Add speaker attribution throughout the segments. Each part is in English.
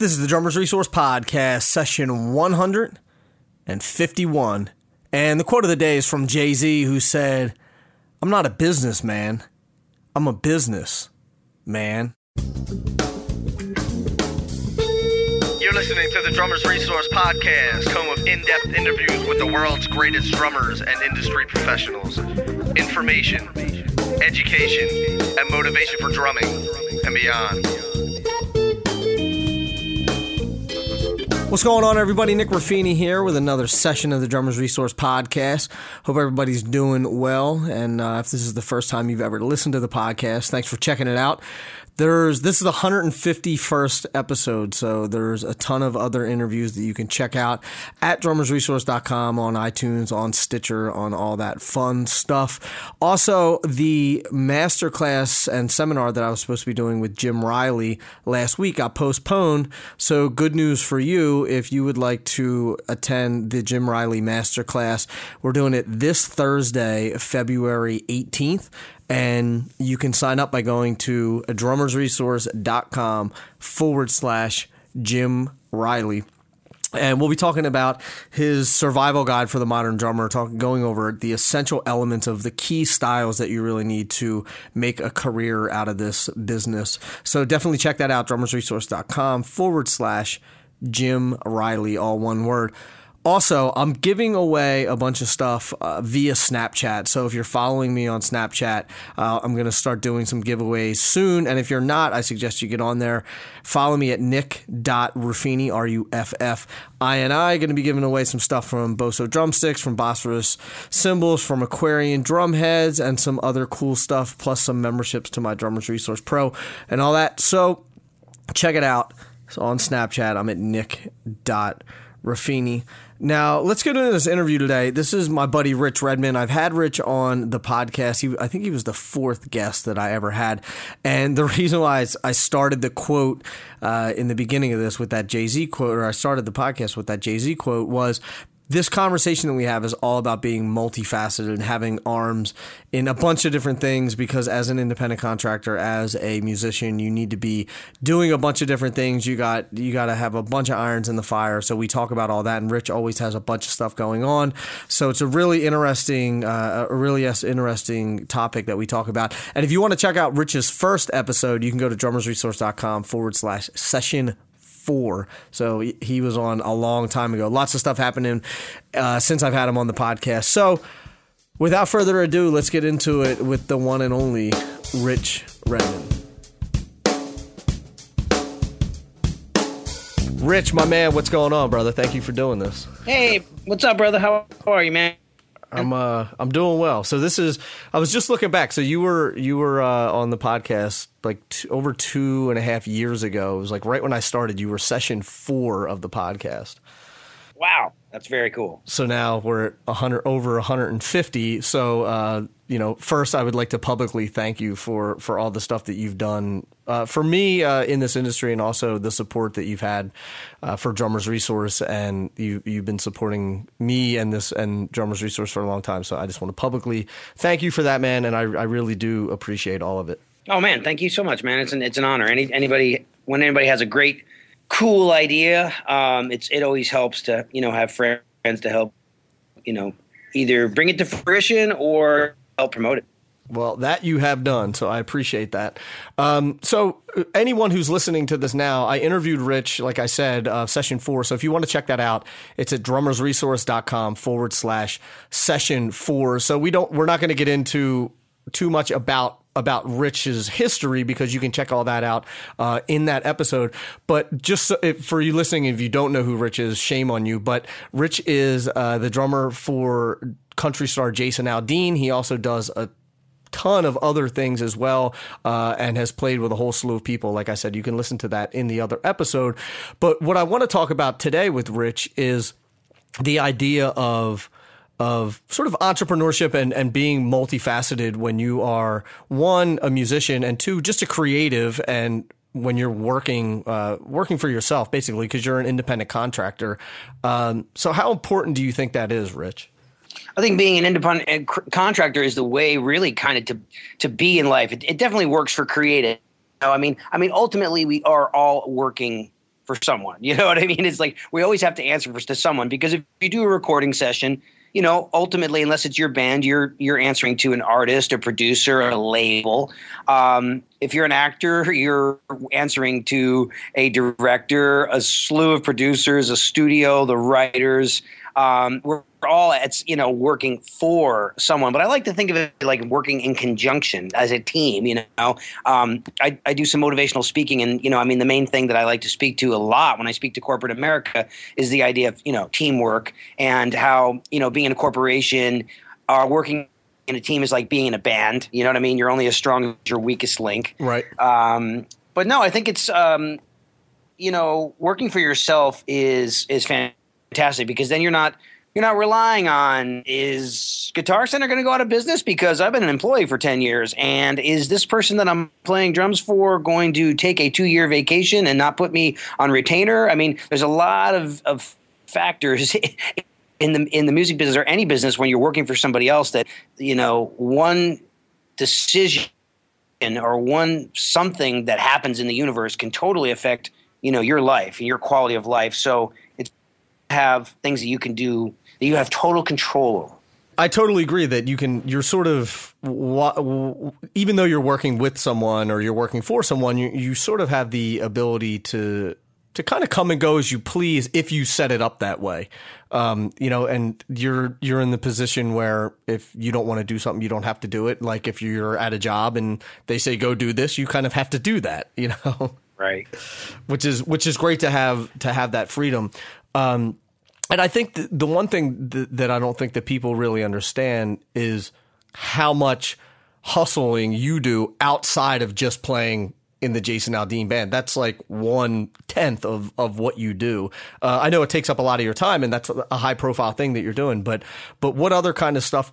Speaker 1: This is the Drummers Resource Podcast, session 151. And the quote of the day is from Jay Z, who said, I'm not a businessman, I'm a business man.
Speaker 2: You're listening to the Drummers Resource Podcast, home of in depth interviews with the world's greatest drummers and industry professionals. Information, education, and motivation for drumming and beyond.
Speaker 1: What's going on, everybody? Nick Ruffini here with another session of the Drummers Resource Podcast. Hope everybody's doing well. And uh, if this is the first time you've ever listened to the podcast, thanks for checking it out. There's this is the 151st episode, so there's a ton of other interviews that you can check out at drummersresource.com on iTunes, on Stitcher, on all that fun stuff. Also, the masterclass and seminar that I was supposed to be doing with Jim Riley last week got postponed. So, good news for you if you would like to attend the Jim Riley masterclass. We're doing it this Thursday, February 18th and you can sign up by going to drummersresource.com forward slash Jim Riley. And we'll be talking about his survival guide for the modern drummer, talking, going over the essential elements of the key styles that you really need to make a career out of this business. So definitely check that out, drummersresource.com forward slash Jim Riley, all one word. Also, I'm giving away a bunch of stuff uh, via Snapchat. So if you're following me on Snapchat, uh, I'm going to start doing some giveaways soon. And if you're not, I suggest you get on there. Follow me at nick.ruffini, R U F F I N I. Going to be giving away some stuff from Boso drumsticks, from Bosphorus cymbals, from Aquarian drum heads, and some other cool stuff, plus some memberships to my Drummers Resource Pro and all that. So check it out. So on Snapchat, I'm at nick.ruffini. Now, let's get into this interview today. This is my buddy Rich Redmond. I've had Rich on the podcast. He, I think he was the fourth guest that I ever had. And the reason why I started the quote uh, in the beginning of this with that Jay Z quote, or I started the podcast with that Jay Z quote, was this conversation that we have is all about being multifaceted and having arms in a bunch of different things because as an independent contractor as a musician you need to be doing a bunch of different things. You got you got to have a bunch of irons in the fire. So we talk about all that and rich always has a bunch of stuff going on. So it's a really interesting uh, a really interesting topic that we talk about. And if you want to check out rich's first episode you can go to drummersresource.com forward slash session four. So he was on a long time ago. Lots of stuff happening uh, since I've had him on the podcast. So without further ado, let's get into it with the one and only Rich Redmond. Rich, my man, what's going on, brother? Thank you for doing this.
Speaker 3: Hey, what's up, brother? How are you, man?
Speaker 1: I'm uh I'm doing well. So this is I was just looking back. So you were you were uh, on the podcast like over two and a half years ago. It was like right when I started. You were session four of the podcast.
Speaker 3: Wow, that's very cool.
Speaker 1: So now we're at 100 over 150. So uh, you know, first I would like to publicly thank you for for all the stuff that you've done uh, for me uh, in this industry, and also the support that you've had uh, for Drummers Resource, and you you've been supporting me and this and Drummers Resource for a long time. So I just want to publicly thank you for that, man, and I I really do appreciate all of it.
Speaker 3: Oh man, thank you so much, man. It's an it's an honor. Any anybody when anybody has a great cool idea, um, it's it always helps to you know have friends to help you know either bring it to fruition or help promote it.
Speaker 1: Well, that you have done, so I appreciate that. Um, so, uh, anyone who's listening to this now, I interviewed Rich, like I said, uh, session four. So, if you want to check that out, it's at drummersresource.com forward slash session four. So, we don't, we're not going to get into too much about about Rich's history because you can check all that out uh, in that episode. But just so, if, for you listening, if you don't know who Rich is, shame on you. But Rich is uh, the drummer for country star Jason Aldean. He also does a ton of other things as well uh, and has played with a whole slew of people like i said you can listen to that in the other episode but what i want to talk about today with rich is the idea of of sort of entrepreneurship and, and being multifaceted when you are one a musician and two just a creative and when you're working uh, working for yourself basically because you're an independent contractor um, so how important do you think that is rich
Speaker 3: I think being an independent contractor is the way, really, kind of to to be in life. It, it definitely works for creative. You I mean, I mean, ultimately, we are all working for someone. You know what I mean? It's like we always have to answer for to someone because if you do a recording session, you know, ultimately, unless it's your band, you're you're answering to an artist, a producer, a label. Um, if you're an actor, you're answering to a director, a slew of producers, a studio, the writers. Um, we're all it's you know working for someone but i like to think of it like working in conjunction as a team you know? Um, I, I do some motivational speaking and you know i mean the main thing that i like to speak to a lot when i speak to corporate america is the idea of you know teamwork and how you know being in a corporation are uh, working in a team is like being in a band you know what i mean? You're only as strong as your weakest link.
Speaker 1: Right.
Speaker 3: Um, but no i think it's um, you know working for yourself is is fantastic because then you're not you're not relying on is Guitar Center going to go out of business because I've been an employee for 10 years and is this person that I'm playing drums for going to take a 2-year vacation and not put me on retainer? I mean, there's a lot of of factors in the in the music business or any business when you're working for somebody else that, you know, one decision or one something that happens in the universe can totally affect, you know, your life and your quality of life. So it's have things that you can do that you have total control over.
Speaker 1: I totally agree that you can. You're sort of, even though you're working with someone or you're working for someone, you, you sort of have the ability to to kind of come and go as you please if you set it up that way. Um, you know, and you're you're in the position where if you don't want to do something, you don't have to do it. Like if you're at a job and they say go do this, you kind of have to do that. You know,
Speaker 3: right?
Speaker 1: Which is which is great to have to have that freedom. Um, and I think the, one thing th- that I don't think that people really understand is how much hustling you do outside of just playing in the Jason Aldean band. That's like one tenth of, of what you do. Uh, I know it takes up a lot of your time, and that's a high profile thing that you're doing. But but what other kind of stuff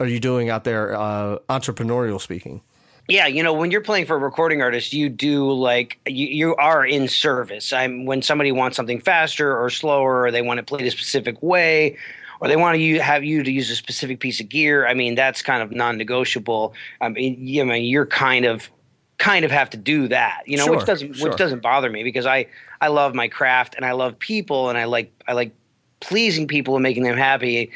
Speaker 1: are you doing out there, uh, entrepreneurial speaking?
Speaker 3: Yeah, you know, when you're playing for a recording artist, you do like you, you are in service. I'm when somebody wants something faster or slower, or they want to play a specific way, or they want to have you to use a specific piece of gear. I mean, that's kind of non-negotiable. I mean, you mean, you're kind of kind of have to do that, you know, sure, which doesn't sure. which doesn't bother me because I I love my craft and I love people and I like I like pleasing people and making them happy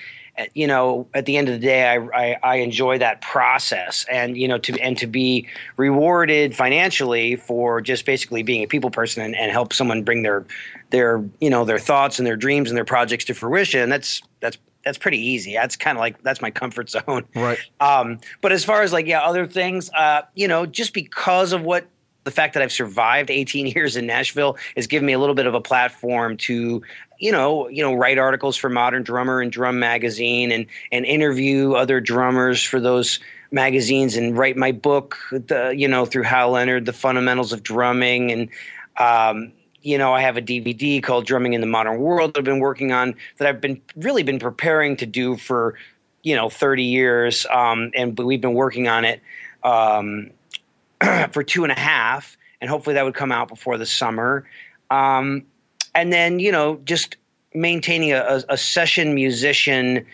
Speaker 3: you know, at the end of the day, I, I, I, enjoy that process, and you know, to and to be rewarded financially for just basically being a people person and, and help someone bring their their you know their thoughts and their dreams and their projects to fruition. That's that's that's pretty easy. That's kind of like that's my comfort zone.
Speaker 1: Right.
Speaker 3: Um, but as far as like yeah, other things, uh, you know, just because of what the fact that I've survived 18 years in Nashville has given me a little bit of a platform to, you know, you know, write articles for Modern Drummer and Drum Magazine and and interview other drummers for those magazines and write my book, the you know, through Hal Leonard, the fundamentals of drumming and. Um, you know, I have a DVD called Drumming in the Modern World that I've been working on that I've been really been preparing to do for, you know, 30 years. Um, and we've been working on it. Um, for two and a half, and hopefully that would come out before the summer. Um, and then you know just maintaining a, a session musician,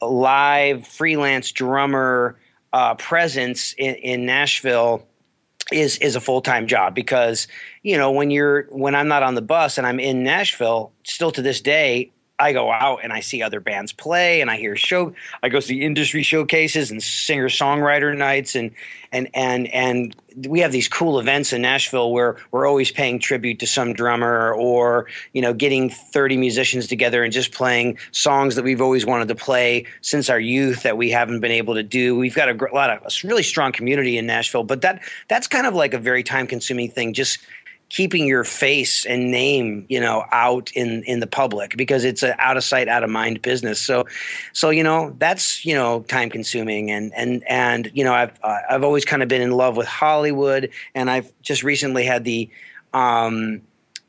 Speaker 3: a live freelance drummer uh, presence in, in Nashville is is a full time job because you know when you're when I'm not on the bus and I'm in Nashville, still to this day, I go out and I see other bands play and I hear show I go see industry showcases and singer songwriter nights and and and and we have these cool events in Nashville where we're always paying tribute to some drummer or you know getting 30 musicians together and just playing songs that we've always wanted to play since our youth that we haven't been able to do. We've got a lot of a really strong community in Nashville, but that that's kind of like a very time consuming thing just keeping your face and name you know out in in the public because it's an out of sight out of mind business. So so you know that's you know time consuming and and and you know i've uh, i've always kind of been in love with hollywood and i've just recently had the um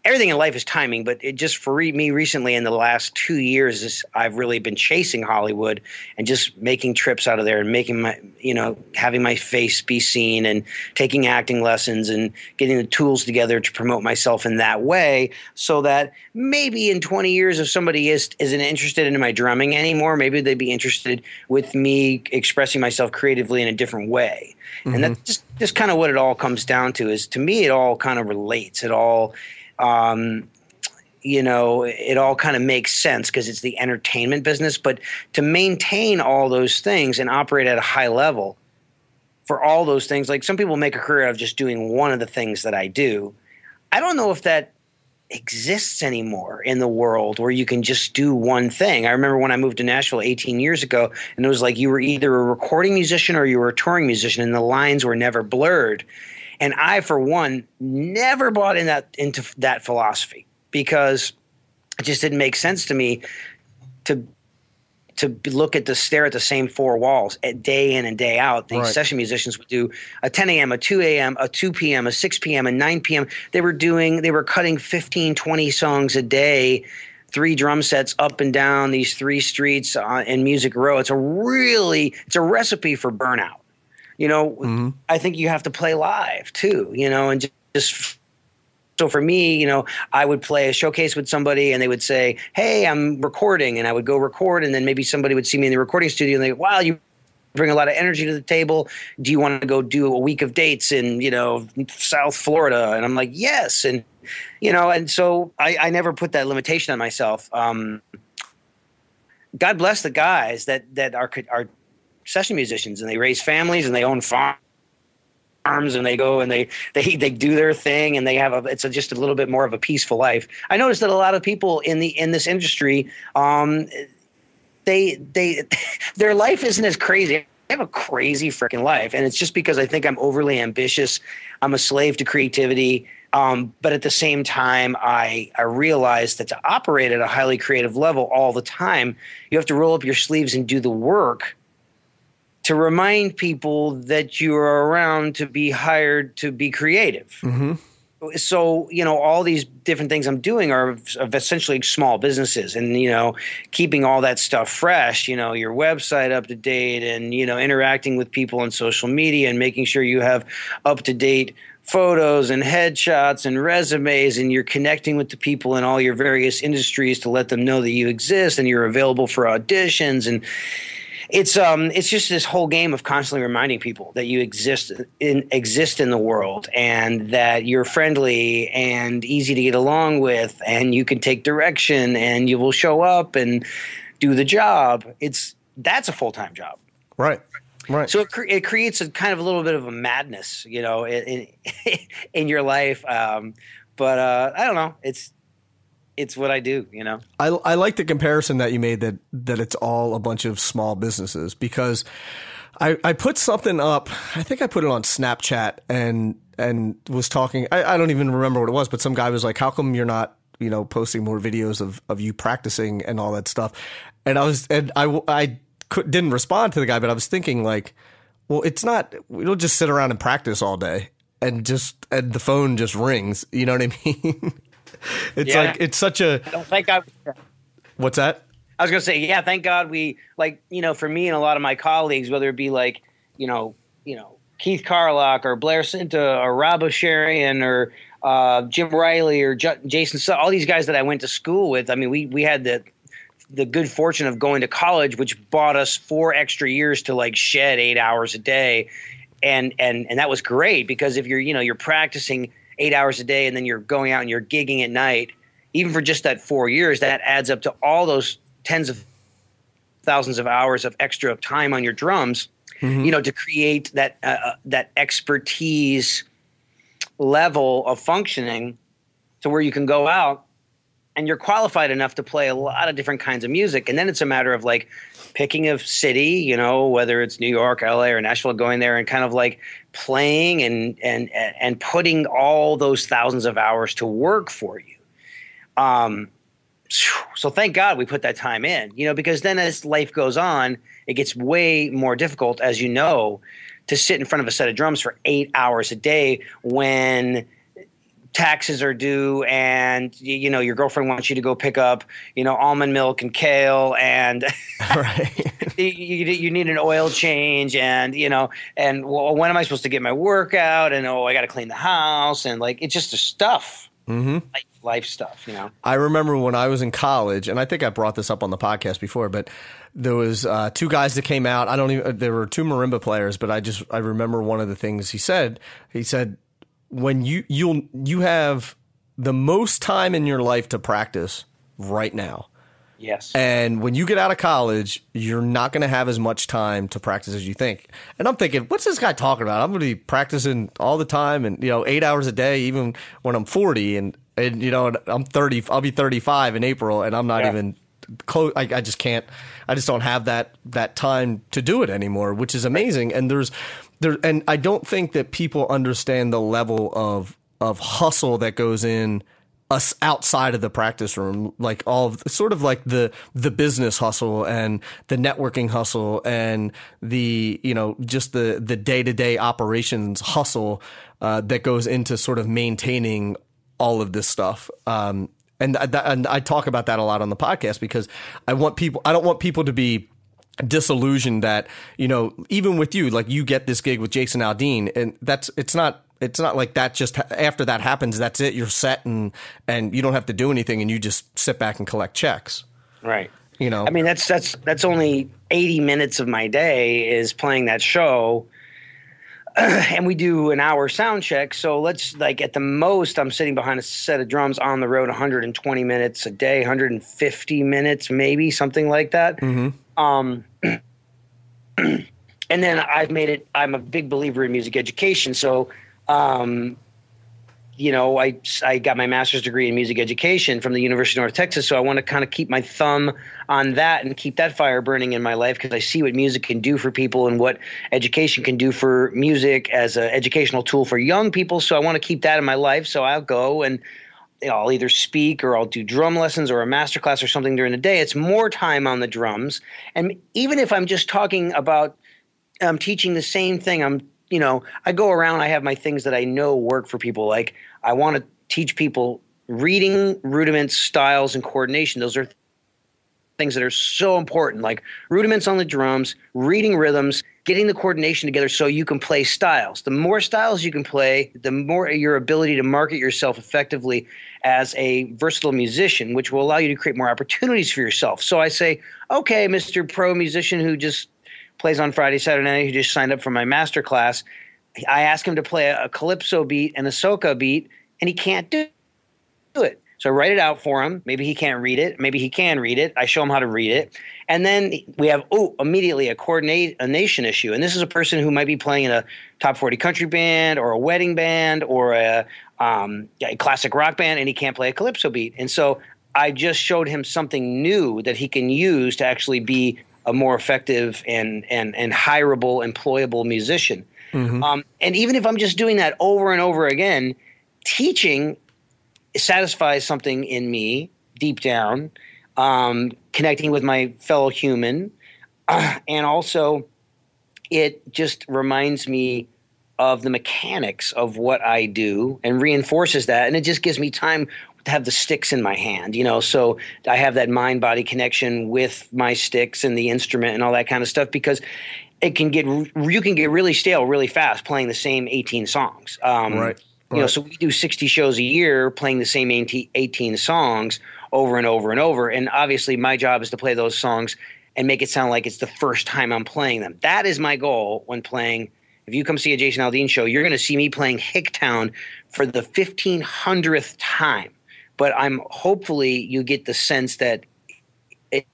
Speaker 3: everything in life is timing, but it just for me recently in the last two years, is I've really been chasing Hollywood and just making trips out of there and making my, you know, having my face be seen and taking acting lessons and getting the tools together to promote myself in that way so that maybe in 20 years, if somebody is, isn't interested in my drumming anymore, maybe they'd be interested with me expressing myself creatively in a different way. Mm-hmm. And that's just, just kind of what it all comes down to is to me, it all kind of relates. It all, um, you know, it all kind of makes sense because it's the entertainment business. But to maintain all those things and operate at a high level for all those things, like some people make a career out of just doing one of the things that I do. I don't know if that exists anymore in the world where you can just do one thing. I remember when I moved to Nashville 18 years ago, and it was like you were either a recording musician or you were a touring musician, and the lines were never blurred. And I, for one, never bought in that into that philosophy because it just didn't make sense to me to to look at the stare at the same four walls at day in and day out. These right. session musicians would do a 10 a.m., a 2 a.m., a 2 p.m., a 6 p.m., a 9 p.m. They were doing, they were cutting 15, 20 songs a day, three drum sets up and down these three streets uh, in Music Row. It's a really, it's a recipe for burnout. You know, mm-hmm. I think you have to play live too, you know, and just so for me, you know, I would play a showcase with somebody and they would say, Hey, I'm recording. And I would go record. And then maybe somebody would see me in the recording studio and they go, Wow, you bring a lot of energy to the table. Do you want to go do a week of dates in, you know, South Florida? And I'm like, Yes. And, you know, and so I, I never put that limitation on myself. Um, God bless the guys that, that are, are session musicians and they raise families and they own farms and they go and they they they do their thing and they have a it's a, just a little bit more of a peaceful life. I noticed that a lot of people in the in this industry um they they their life isn't as crazy. I have a crazy freaking life and it's just because I think I'm overly ambitious. I'm a slave to creativity. Um, but at the same time, I, I realize that to operate at a highly creative level all the time, you have to roll up your sleeves and do the work to remind people that you are around to be hired to be creative. Mm-hmm. So, you know, all these different things I'm doing are of essentially small businesses and, you know, keeping all that stuff fresh, you know, your website up to date and, you know, interacting with people on social media and making sure you have up to date photos and headshots and resumes and you're connecting with the people in all your various industries to let them know that you exist and you're available for auditions and it's um it's just this whole game of constantly reminding people that you exist in exist in the world and that you're friendly and easy to get along with and you can take direction and you will show up and do the job. It's that's a full-time job.
Speaker 1: Right. Right.
Speaker 3: So it, cre- it creates a kind of a little bit of a madness you know in in, in your life um but uh i don't know. It's it's what I do, you know.
Speaker 1: I I like the comparison that you made that that it's all a bunch of small businesses because I I put something up. I think I put it on Snapchat and and was talking. I, I don't even remember what it was, but some guy was like, "How come you're not you know posting more videos of of you practicing and all that stuff?" And I was and I I could, didn't respond to the guy, but I was thinking like, well, it's not. We don't just sit around and practice all day and just and the phone just rings. You know what I mean? it's yeah. like it's such a.
Speaker 3: don't think I.
Speaker 1: What's that?
Speaker 3: I was gonna say, yeah. Thank God we like you know for me and a lot of my colleagues, whether it be like you know you know Keith Carlock or Blair Sinta or Rob Osharian or uh, Jim Riley or J- Jason, all these guys that I went to school with. I mean, we we had the the good fortune of going to college, which bought us four extra years to like shed eight hours a day, and and and that was great because if you're you know you're practicing eight hours a day and then you're going out and you're gigging at night, even for just that four years, that adds up to all those tens of thousands of hours of extra time on your drums. Mm-hmm. You know, to create that uh, uh, that expertise level of functioning, to where you can go out and you're qualified enough to play a lot of different kinds of music. And then it's a matter of like picking a city, you know, whether it's New York, LA, or Nashville, going there and kind of like playing and and and putting all those thousands of hours to work for you. Um, so thank God we put that time in, you know, because then as life goes on, it gets way more difficult, as you know, to sit in front of a set of drums for eight hours a day when taxes are due and you know your girlfriend wants you to go pick up you know almond milk and kale and right. you, you, need an oil change and you know and well, when am i supposed to get my workout? And oh i got to clean the house and like it's just the stuff. Mm-hmm. life, life stuff you know?
Speaker 1: I remember when i was in college and i think i brought this up on the podcast before but there was uh, two guys that came out. I don't even there were two marimba players but i just i remember one of the things he said. He said when you you'll you have the most time in your life to practice right now.
Speaker 3: Yes.
Speaker 1: And when you get out of college, you're not going to have as much time to practice as you think. And I'm thinking, what's this guy talking about? I'm going to be practicing all the time and, you know, eight hours a day, even when I'm 40. And, and you know, I'm 30, I'll be 35 in April, and I'm not
Speaker 3: Yeah.
Speaker 1: even close. I, I just can't, I just don't have that, that time to do it anymore, which is amazing. And there's, there, and I don't think that people understand the level of, of hustle that goes in us outside of the practice room, like all of, sort of like the the business hustle and the networking hustle and the you know just the the day to day operations hustle uh, that goes into sort of maintaining all of this stuff. Um, and and I talk about that a lot on the podcast because I want people. I don't want people to be disillusioned that you know even with you like you get this gig with Jason Aldean and that's it's not it's not like that just after that happens that's it you're set and and you don't have to do anything and you just sit back and collect checks
Speaker 3: right.
Speaker 1: you know
Speaker 3: I mean, that's that's that's only eighty minutes of my day is playing that show, and we do an hour sound check. So let's like at the most, I'm sitting behind a set of drums on the road, 120 minutes a day, 150 minutes maybe, something like that. Mm-hmm. Um, and then I've made it. I'm a big believer in music education, so. Um, you know, I, I got my master's degree in music education from the University of North Texas. So I want to kind of keep my thumb on that and keep that fire burning in my life because I see what music can do for people and what education can do for music as an educational tool for young people. So I want to keep that in my life. So I'll go and I'll either speak or I'll do drum lessons or a master class or something during the day. It's more time on the drums. And even if I'm just talking about I'm teaching the same thing. I'm, you know, I go around, I have my things that I know work for people. Like I want to teach people reading rudiments, styles, and coordination. Those are things that are so important, like rudiments on the drums, reading rhythms, getting the coordination together so you can play styles. The more styles you can play, the more your ability to market yourself effectively as a versatile musician, which will allow you to create more opportunities for yourself. So I say, okay, Mr. Pro musician who just plays on Friday, Saturday night, who just signed up for my master class. I ask him to play a, a calypso beat and a soca beat, and he can't do do it. So I write it out for him. Maybe he can't read it. Maybe he can read it. I show him how to read it. And then we have, oh, immediately a coordination issue. And this is a person who might be playing in a top 40 country band or a wedding band or a, um, a classic rock band, and he can't play a calypso beat. And so I just showed him something new that he can use to actually be a more effective and, and, and hireable, employable musician. Um, and even if I'm just doing that over and over again, teaching satisfies something in me deep down, um, connecting with my fellow human, and also it just reminds me of the mechanics of what I do and reinforces that, and it just gives me time to have the sticks in my hand, you know. So I have that mind body connection with my sticks and the instrument and all that kind of stuff because it can get you can get really stale really fast playing the same 18 songs. Um,
Speaker 1: Right.
Speaker 3: You know, so we do 60 shows a year playing the same 18 18 songs over and over and over. And obviously, my job is to play those songs and make it sound like it's the first time I'm playing them. That is my goal when playing. If you come see a Jason Aldean show, you're going to see me playing Hicktown for the 1500th time. But I'm hopefully you get the sense that it,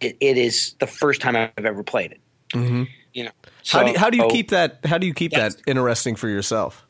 Speaker 3: it, it is the first time I've ever played it. Mm-hmm. You know,
Speaker 1: how do you, how do you
Speaker 3: oh.
Speaker 1: keep that how do you keep that interesting for yourself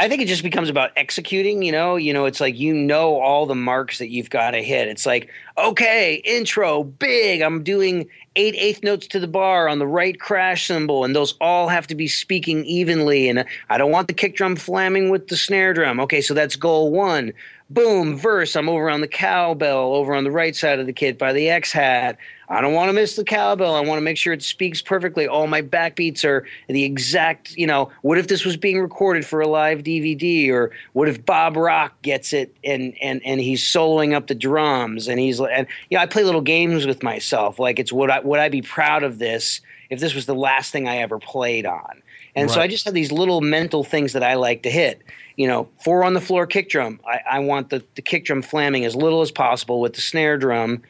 Speaker 3: I think it just becomes about executing, you know, you know, it's like you know all the marks that you've got to hit. It's like, okay, intro, big. I'm doing eight eighth notes to the bar on the right crash cymbal, and those all have to be speaking evenly. And I don't want the kick drum flamming with the snare drum. Okay, so that's goal one. Boom, verse. I'm over on the cowbell, over on the right side of the kit by the X hat. I don't want to miss the cowbell. I want to make sure it speaks perfectly. All my backbeats are the exact, you know, what if this was being recorded for a live DVD or what if Bob Rock gets it and and and he's soloing up the drums and he's and you know, I play little games with myself like it's would I would I be proud of this if this was the last thing I ever played on. And so I just have these little mental things that I like to hit. You know, four on the floor kick drum. I, I want the, the kick drum flamming as little as possible with the snare drum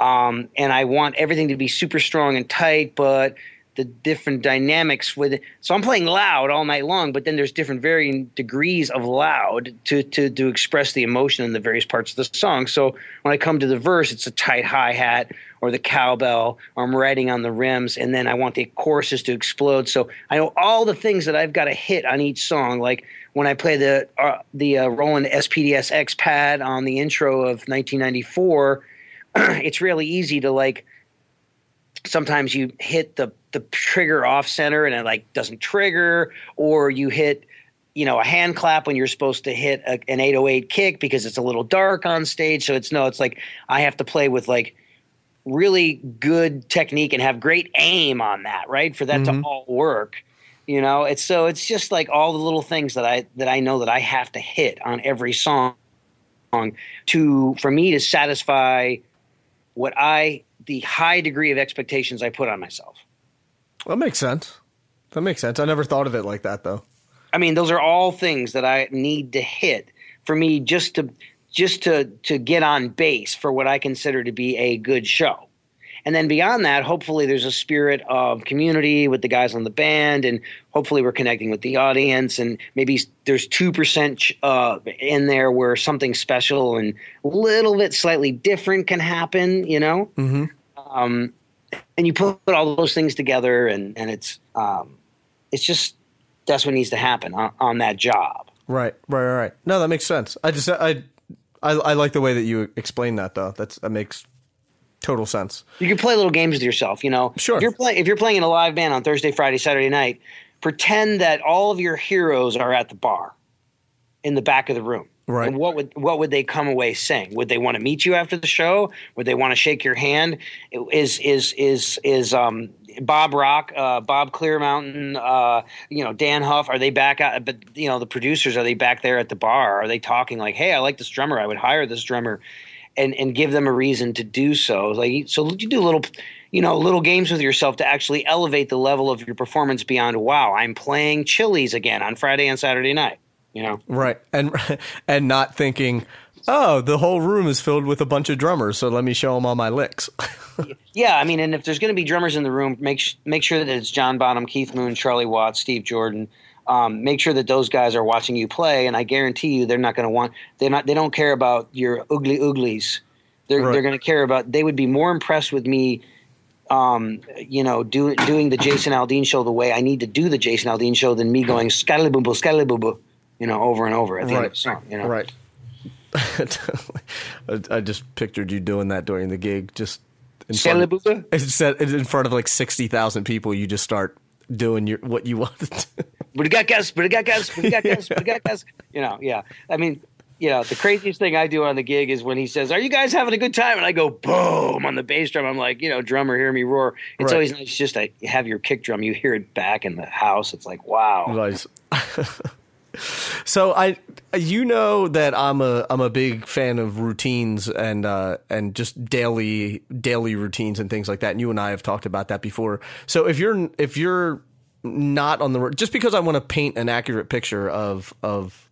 Speaker 3: um, and I want everything to be super strong and tight, but the different dynamics with it. So I'm playing loud all night long, but then there's different varying degrees of loud to, to, to express the emotion in the various parts of the song. So when I come to the verse, it's a tight hi hat or the cowbell, or I'm writing on the rims, and then I want the choruses to explode. So I know all the things that I've got to hit on each song. Like when I play the uh, the uh, Roland SPD-SX pad on the intro of 1994, it's really easy to like sometimes you hit the the trigger off center and it like doesn't trigger or you hit you know a hand clap when you're supposed to hit a, an 808 kick because it's a little dark on stage so it's no it's like i have to play with like really good technique and have great aim on that right for that mm-hmm. to all work you know it's so it's just like all the little things that i that i know that i have to hit on every song to for me to satisfy what i the high degree of expectations I put on myself.
Speaker 1: That makes sense. That makes sense. I never thought of it like that though.
Speaker 3: I mean, those are all things that I need to hit for me just to just to to get on base for what I consider to be a good show. And then beyond that, hopefully there's a spirit of community with the guys on the band, and hopefully we're connecting with the audience. And maybe there's two percent uh, in there where something special and a little bit slightly different can happen. You know,
Speaker 1: mm-hmm.
Speaker 3: Um, and you put all those things together, and and it's um, it's just that's what needs to happen on, on that job.
Speaker 1: Right, right, right. No, that makes sense. I just I, I I like the way that you explain that though. That's that makes total sense.
Speaker 3: You can play little games with yourself. You know,
Speaker 1: sure.
Speaker 3: If you're playing if you're playing in a live band on Thursday, Friday, Saturday night, pretend that all of your heroes are at the bar in the back of the room.
Speaker 1: Right.
Speaker 3: And what would what would they come away saying? Would they want to meet you after the show? Would they want to shake your hand? Is is is is um, Bob Rock, uh, Bob Clearmountain, uh, you know Dann Huff? Are they back out? But you know the producers are they back there at the bar? Are they talking like, hey, I like this drummer. I would hire this drummer, and and give them a reason to do so. Like so, you do little you know, little games with yourself to actually elevate the level of your performance beyond, wow, I'm playing Chili's again on Friday and Saturday night you know?
Speaker 1: Right. And and not thinking oh the whole room is filled with a bunch of drummers so let me show them all my licks.
Speaker 3: Yeah i mean and if there's going to be drummers in the room make make sure that it's john bonham keith moon charlie watts steve jordan um, make sure that those guys are watching you play and i guarantee you they're not going to want they're not they don't care about your ugly uglies they're, right. they're going to care about they would be more impressed with me um, you know, do, doing the Jason Aldean show the way I need to do the Jason Aldean show than me going scallyboo scallyboo you know, over and over at the right. end of the song. You know?
Speaker 1: Right. I just pictured you doing that during the gig, just in front of, in front of like sixty thousand people. You just start doing your what you wanted.
Speaker 3: But you got guys, but you got guys, but you got guys, but you got guys. You know, yeah. I mean, you know, the craziest thing I do on the gig is when he says, "Are you guys having a good time?" and I go boom on the bass drum. I'm like, you know, drummer, hear me roar. It's right. always nice just to have your kick drum. You hear it back in the house. It's like, wow.
Speaker 1: Nice. So I, you know that I'm a I'm a big fan of routines and uh, and just daily daily routines and things like that. And you and I have talked about that before. So if you're if you're not on the road just because I want to paint an accurate picture of of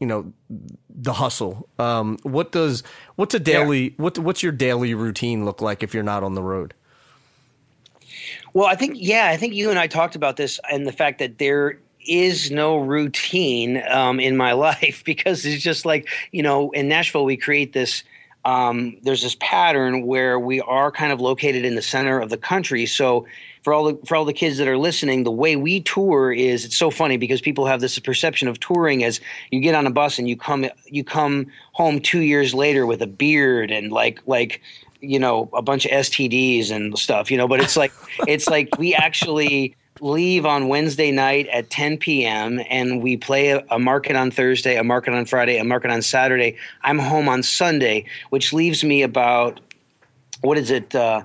Speaker 1: you know the hustle. Um, what does what's a daily yeah. what what's your daily routine look like if you're not on the road?
Speaker 3: Well, I think yeah, I think you and I talked about this and the fact that there is no routine um, in my life because it's just like you know in Nashville we create this um, there's this pattern where we are kind of located in the center of the country. So for all the for all the kids that are listening the way we tour is it's so funny because people have this perception of touring as you get on a bus and you come you come home 2 years later with a beard and like like you know a bunch of STDs and stuff you know but it's like it's like we actually leave on Wednesday night at 10 p.m. and we play a, a, market on Thursday, a market on Friday, a market on Saturday. I'm home on Sunday, which leaves me about what is it? Uh,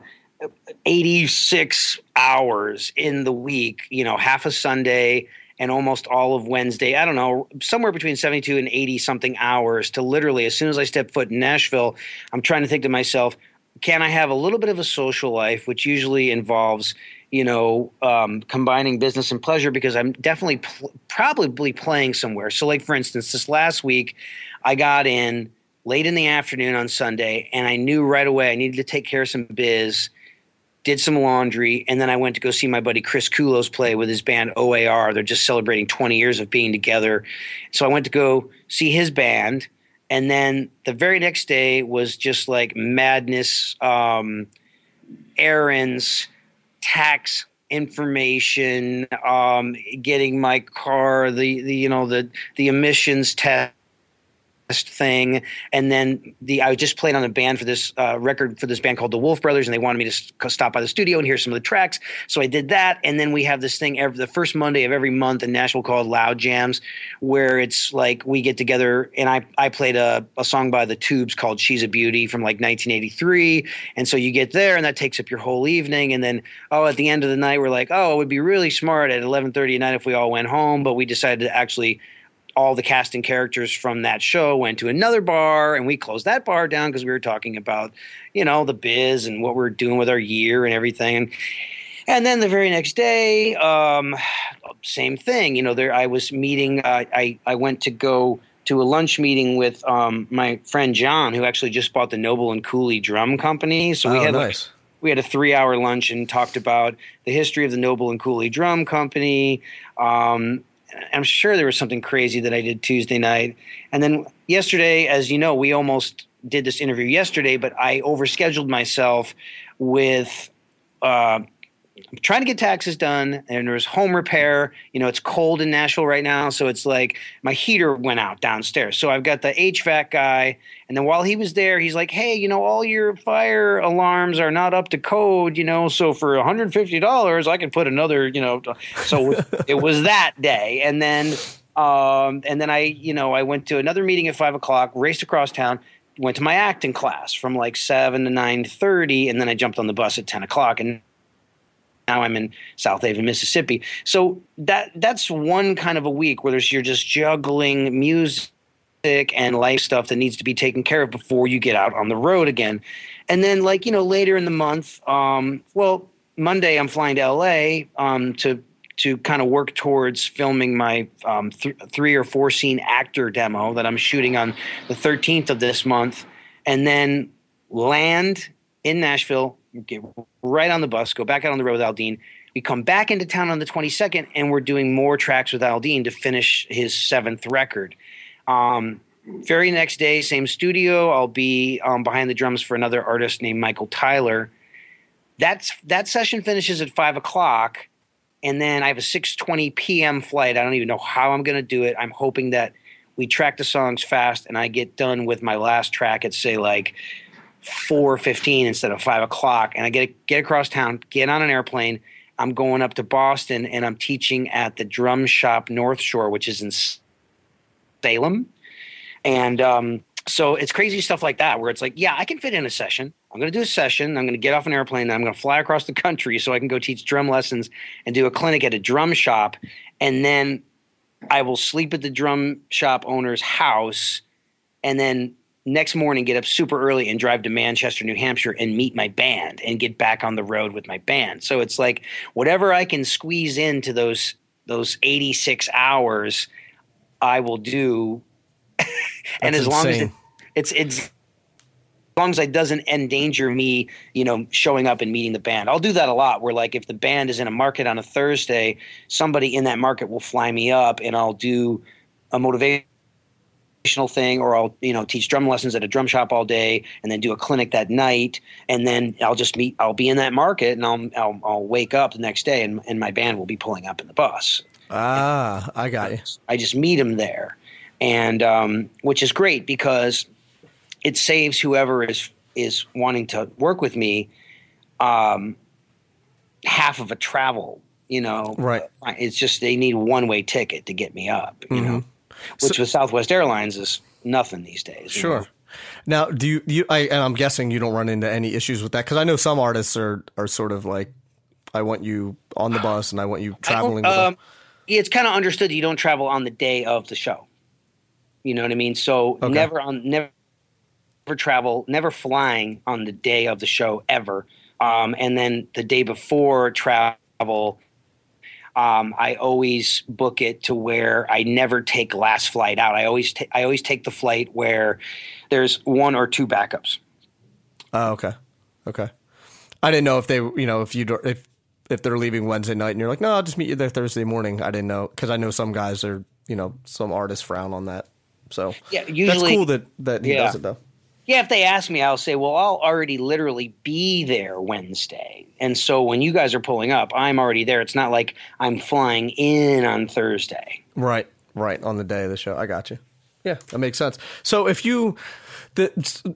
Speaker 3: 86 hours in the week, you know, half a Sunday and almost all of Wednesday. I don't know, somewhere between 72 and 80 something hours to literally, as soon as I step foot in Nashville, I'm trying to think to myself, can I have a little bit of a social life, which usually involves you know, um, combining business and pleasure because I'm definitely pl- probably playing somewhere. So, like for instance, this last week, I got in late in the afternoon on Sunday, and I knew right away I needed to take care of some biz did some laundry, and then I went to go see my buddy Chris Culos play with his band OAR. They're just celebrating 20 years of being together. So I went to go see his band, and then the very next day was just like madness, um, errands, tax information, um, getting my car, the, the you know the the emissions test thing. And then the i just played on a band for this uh, record for this band called the wolf brothers and they wanted me to stop by the studio and hear some of the tracks. So i did that and then we have this thing every the first monday of every month in nashville called loud jams where it's like we get together and i i played a, a song by the tubes called she's a beauty from like 1983 and so you get there and that takes up your whole evening and then oh at the end of the night we're like oh it would be really smart at 11.30 at night if we all went home but we decided to actually all the casting characters from that show went to another bar and we closed that bar down because we were talking about you know the biz and what we are doing with our year and everything and and then the very next day um, same thing you know there i was meeting uh, i i went to go to a lunch meeting with um, my friend john who actually just bought the noble and cooley drum company so we
Speaker 1: oh,
Speaker 3: had
Speaker 1: nice.
Speaker 3: like we had a three hour lunch and talked about the history of the Noble and Cooley Drum Company, um, I'm sure there was something crazy that I did Tuesday night. And then yesterday, as you know, we almost did this interview yesterday, but I overscheduled myself with uh, trying to get taxes done and there's home repair. You know it's cold in nashville right now so it's like my heater went out downstairs. So i've got the hvac guy and then while he was there he's like hey you know all your fire alarms are not up to code you know so for $150 i can put another you know so it was that day. And then um, and then i you know i went to another meeting at five o'clock raced across town went to my acting class from like 7 to 9.30 and then i jumped on the bus at 10 o'clock. And now I'm in Southaven, Mississippi. So that that's one kind of a week where there's you're just juggling music and life stuff that needs to be taken care of before you get out on the road again. And then like, you know, later in the month, um, well, Monday I'm flying to LA um, to to kind of work towards filming my um, th- three or four scene actor demo that I'm shooting on the 13th of this month, and then land in Nashville get right on the bus, go back out on the road with Aldean. We come back into town on the 22nd, and we're doing more tracks with Aldean to finish his seventh record. Um, very next day, same studio. I'll be um, behind the drums for another artist named Michael Tyler. That's that session finishes at five o'clock, and then I have a 6:20 p.m. flight. I don't even know how I'm going to do it. I'm hoping that we track the songs fast, and I get done with my last track at say like four fifteen instead of five o'clock, and I get get across town, get on an airplane. I'm going up to Boston, and I'm teaching at the Drum Shop North Shore, which is in Salem, and um, so it's crazy stuff like that where it's like, yeah, I can fit in a session. I'm going to do a session. I'm going to get off an airplane. I'm going to fly across the country so I can go teach drum lessons and do a clinic at a drum shop, and then I will sleep at the drum shop owner's house, and then next morning get up super early and drive to Manchester, New Hampshire and meet my band and get back on the road with my band. So it's like whatever I can squeeze into those those 86 hours I will do and as long as it, it's it's as long as it doesn't endanger me, you know, showing up and meeting the band. I'll do that a lot where like if the band is in a market on a Thursday, somebody in that market will fly me up and I'll do a motivation thing or I'll you know teach drum lessons at a drum shop all day and then do a clinic that night and then I'll just meet I'll be in that market and I'll I'll, I'll wake up the next day and, and my band will be pulling up in the bus.
Speaker 1: Ah, I got you.
Speaker 3: I just meet them there, and um, which is great because it saves whoever is is wanting to work with me um, half of a travel. You know,
Speaker 1: right?
Speaker 3: It's just they need one way ticket to get me up. You mm-hmm. know which so, with Southwest Airlines is nothing these days.
Speaker 1: Sure. Know? Now, do you, you I, and I'm guessing you don't run into any issues with that because I know some artists are are sort of like, I want you on the bus and I want you traveling. Um,
Speaker 3: it's kind of understood that you don't travel on the day of the show. You know what I mean? So okay. never on never never travel, never flying on the day of the show ever. Um, and then the day before travel, um, I always book it to where I never take last flight out. I always ta- I always take the flight where there's one or two backups.
Speaker 1: Oh, okay, okay. I didn't know if they, you know, if you if if they're leaving Wednesday night and you're like, no, I'll just meet you there Thursday morning. I didn't know because I know some guys are, you know, some artists frown on that. So
Speaker 3: Yeah, usually-
Speaker 1: that's cool that that he
Speaker 3: Yeah.
Speaker 1: does it though.
Speaker 3: Yeah, if they ask me, I'll say, well, I'll already literally be there Wednesday. And so when you guys are pulling up, I'm already there. It's not like I'm flying in on Thursday.
Speaker 1: Right, right on the day of the show. I got you. Yeah, that makes sense. So if you, the,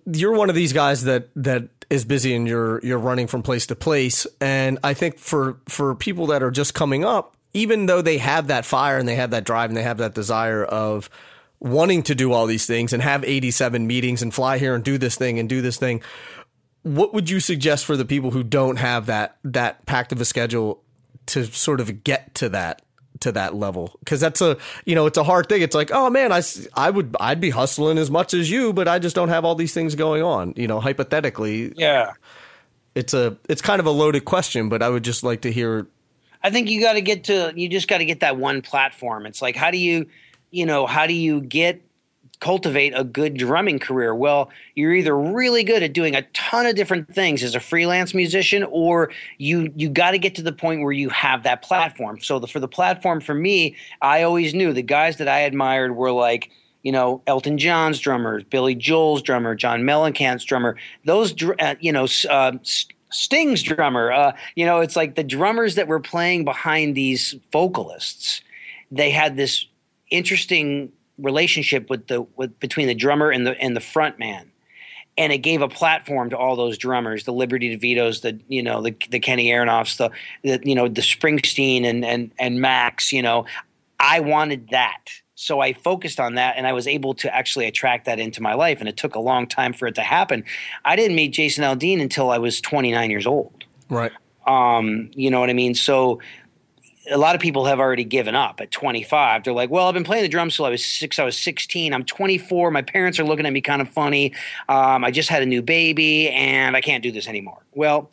Speaker 1: you're one of these guys that that is busy and you're you're running from place to place, and I think for for people that are just coming up, even though they have that fire and they have that drive and they have that desire of wanting to do all these things and have 87 meetings and fly here and do this thing and do this thing what would you suggest for the people who don't have that that packed of a schedule to sort of get to that to that level because that's a you know it's a hard thing it's like oh man I, I would i'd be hustling as much as you but i just don't have all these things going on you know hypothetically
Speaker 3: Yeah.
Speaker 1: it's a it's kind of a loaded question but i would just like to hear
Speaker 3: I think you got to get to you just got to get that one platform. It's like how do you, you know, how do you get cultivate a good drumming career? Well, you're either really good at doing a ton of different things as a freelance musician or you you got to get to the point where you have that platform. So the, for the platform for me, I always knew the guys that I admired were like you know Elton John's drummer, Billy Joel's drummer, John Mellencamp's drummer. Those uh, you know uh, Sting's drummer. Uh, you know, it's like the drummers that were playing behind these vocalists. They had this interesting relationship with the with between the drummer and the and the front man. And it gave a platform to all those drummers, the Liberty DeVitos, the you know the the Kenny Aronoffs, the, the you know the Springsteen and and and Max. You know, I wanted that, so I focused on that, and I was able to actually attract that into my life. And it took a long time for it to happen. I didn't meet Jason Aldean until I was 29 years old.
Speaker 1: right
Speaker 3: Um, you know what I mean? So a lot of people have already given up at 25. They're like, well, I've been playing the drums till I was six. I was 16. I'm 24. My parents are looking at me kind of funny. Um, I just had a new baby and I can't do this anymore. Well,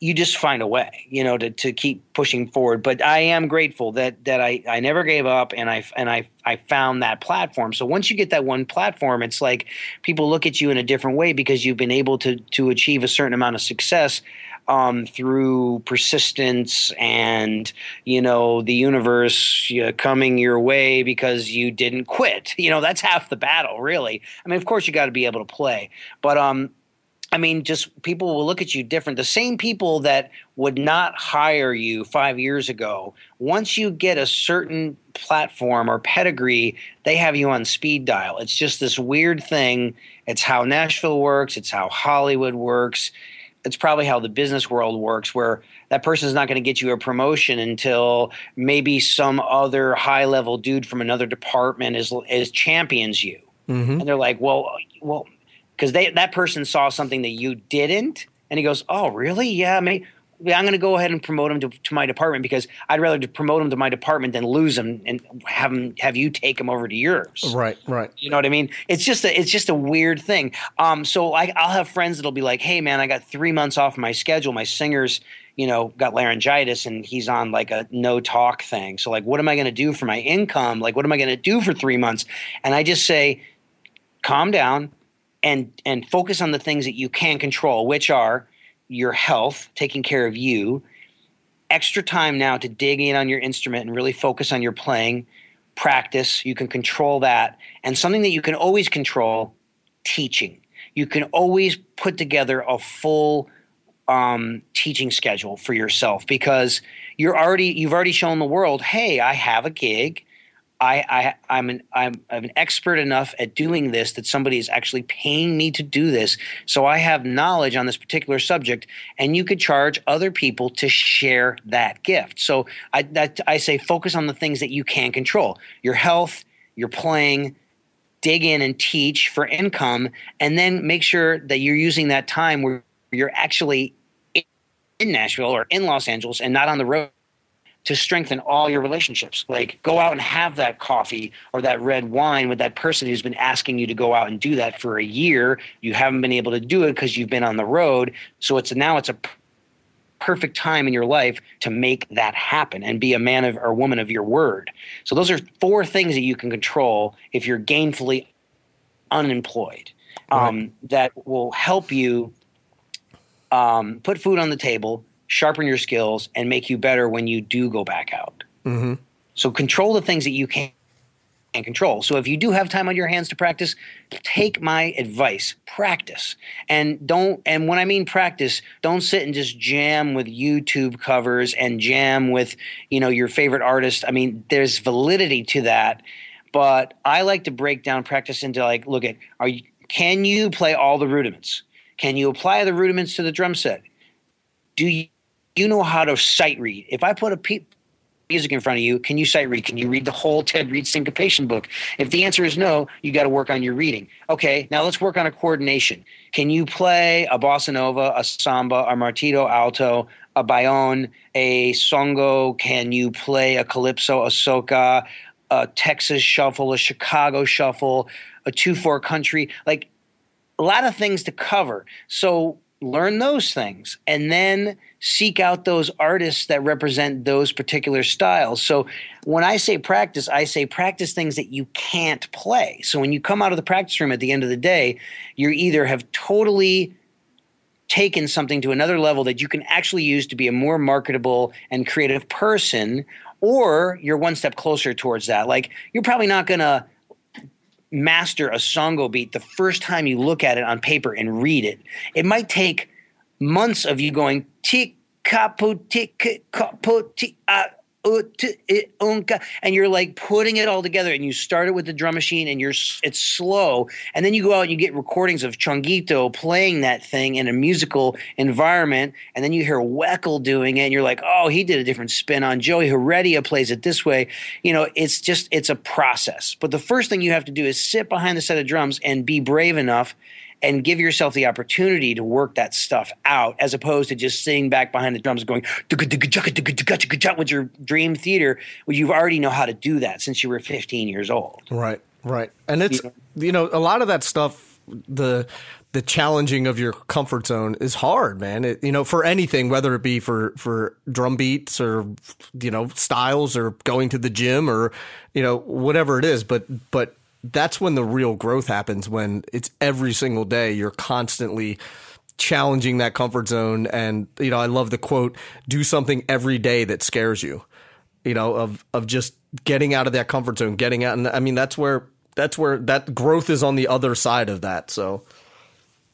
Speaker 3: you just find a way, you know, to, to keep pushing forward. But I am grateful that that I, I never gave up and I and I I found that platform. So once you get that one platform, it's like people look at you in a different way because you've been able to to achieve a certain amount of success um, through persistence and you know the universe uh, coming your way because you didn't quit. You know that's half the battle, really. I mean, of course you got to be able to play, but um, I mean, just people will look at you different. The same people that would not hire you five years ago, once you get a certain platform or pedigree, they have you on speed dial. It's just this weird thing. It's how Nashville works, it's how Hollywood works. It's probably how the business world works, where that person is not going to get you a promotion until maybe some other high level dude from another department is, is champions you mm-hmm. and they're like, well, well, because they that person saw something that you didn't, and he goes, oh, really? Yeah, maybe. I'm going to go ahead and promote him to, to my department because I'd rather to promote him to my department than lose him and have him have you take him over to yours.
Speaker 1: right right
Speaker 3: You know what I mean? It's just a it's just a weird thing. Um, so I, I'll have friends that'll be like, "Hey, man, I got three months off my schedule. My singer's, you know, got laryngitis and he's on like a no talk thing. So like, what am I going to do for my income? Like, what am I going to do for three months?" And I just say, calm down and and focus on the things that you can control, which are your health, taking care of you, extra time now to dig in on your instrument and really focus on your playing, practice, you can control that, and something that you can always control, teaching. You can always put together a full um, teaching schedule for yourself because you're already you've already shown the world, hey, I have a gig. I, I I'm an I'm, I'm an expert enough at doing this that somebody is actually paying me to do this. So I have knowledge on this particular subject, and you could charge other people to share that gift. So I that I say focus on the things that you can control: your health, your playing. Dig in and teach for income, and then make sure that you're using that time where you're actually in Nashville or in Los Angeles and not on the road to strengthen all your relationships. Like go out and have that coffee or that red wine with that person who's been asking you to go out and do that for a year. You haven't been able to do it because you've been on the road. So it's now it's a perfect time in your life to make that happen and be a man of or woman of your word. So those are four things that you can control if you're gainfully unemployed. Um, that will help you um, put food on the table, sharpen your skills, and make you better when you do go back out.
Speaker 1: Mm-hmm.
Speaker 3: So control the things that you can and control. So if you do have time on your hands to practice, take my advice, practice. And don't and when I mean practice, don't sit and just jam with YouTube covers and jam with, you know, your favorite artist. I mean, there's validity to that, but I like to break down practice into like, look at are you can you play all the rudiments? Can you apply the rudiments to the drum set? Do you you know how to sight read? If I put a pe- music in front of you, can you sight read? Can you read the whole Ted Reed syncopation book? If the answer is no, you got to work on your reading. Okay, now let's work on a coordination. Can you play a bossa nova, a samba, a partido alto, a baião, a songo? Can you play a calypso, a soca, a Texas shuffle, a Chicago shuffle, a 2 4 country? Like a lot of things to cover. So learn those things and then seek out those artists that represent those particular styles. So when I say practice, I say practice things that you can't play. So when you come out of the practice room at the end of the day, you either have totally taken something to another level that you can actually use to be a more marketable and creative person or you're one step closer towards that. Like you're probably not going to master a songo beat the first time you look at it on paper and read it. It might take months of you going tick kapu tick kapu tick uh, Uh, oh, and you're like putting it all together and you start it with the drum machine and you're it's slow. And then you go out and you get recordings of Changuito playing that thing in a musical environment and then you hear Weckl doing it and you're like oh he did a different spin on Joey Heredia plays it this way. You know it's just it's a process. But the first thing you have to do is sit behind the set of drums and be brave enough and give yourself the opportunity to work that stuff out as opposed to just sitting back behind the drums going with your dream theater well you already know how to do that since you were 15 years old
Speaker 1: right right and it's you know a lot of that stuff the the challenging of your comfort zone is hard, man. It, you know, for anything, whether it be for for drum beats or you know styles or going to the gym or you know whatever it is. But but that's when the real growth happens when it's every single day you're constantly challenging that comfort zone. And you know I love the quote do something every day that scares you you know of of just getting out of that comfort zone getting out. And I mean that's where that's where that growth is on the other side of that. So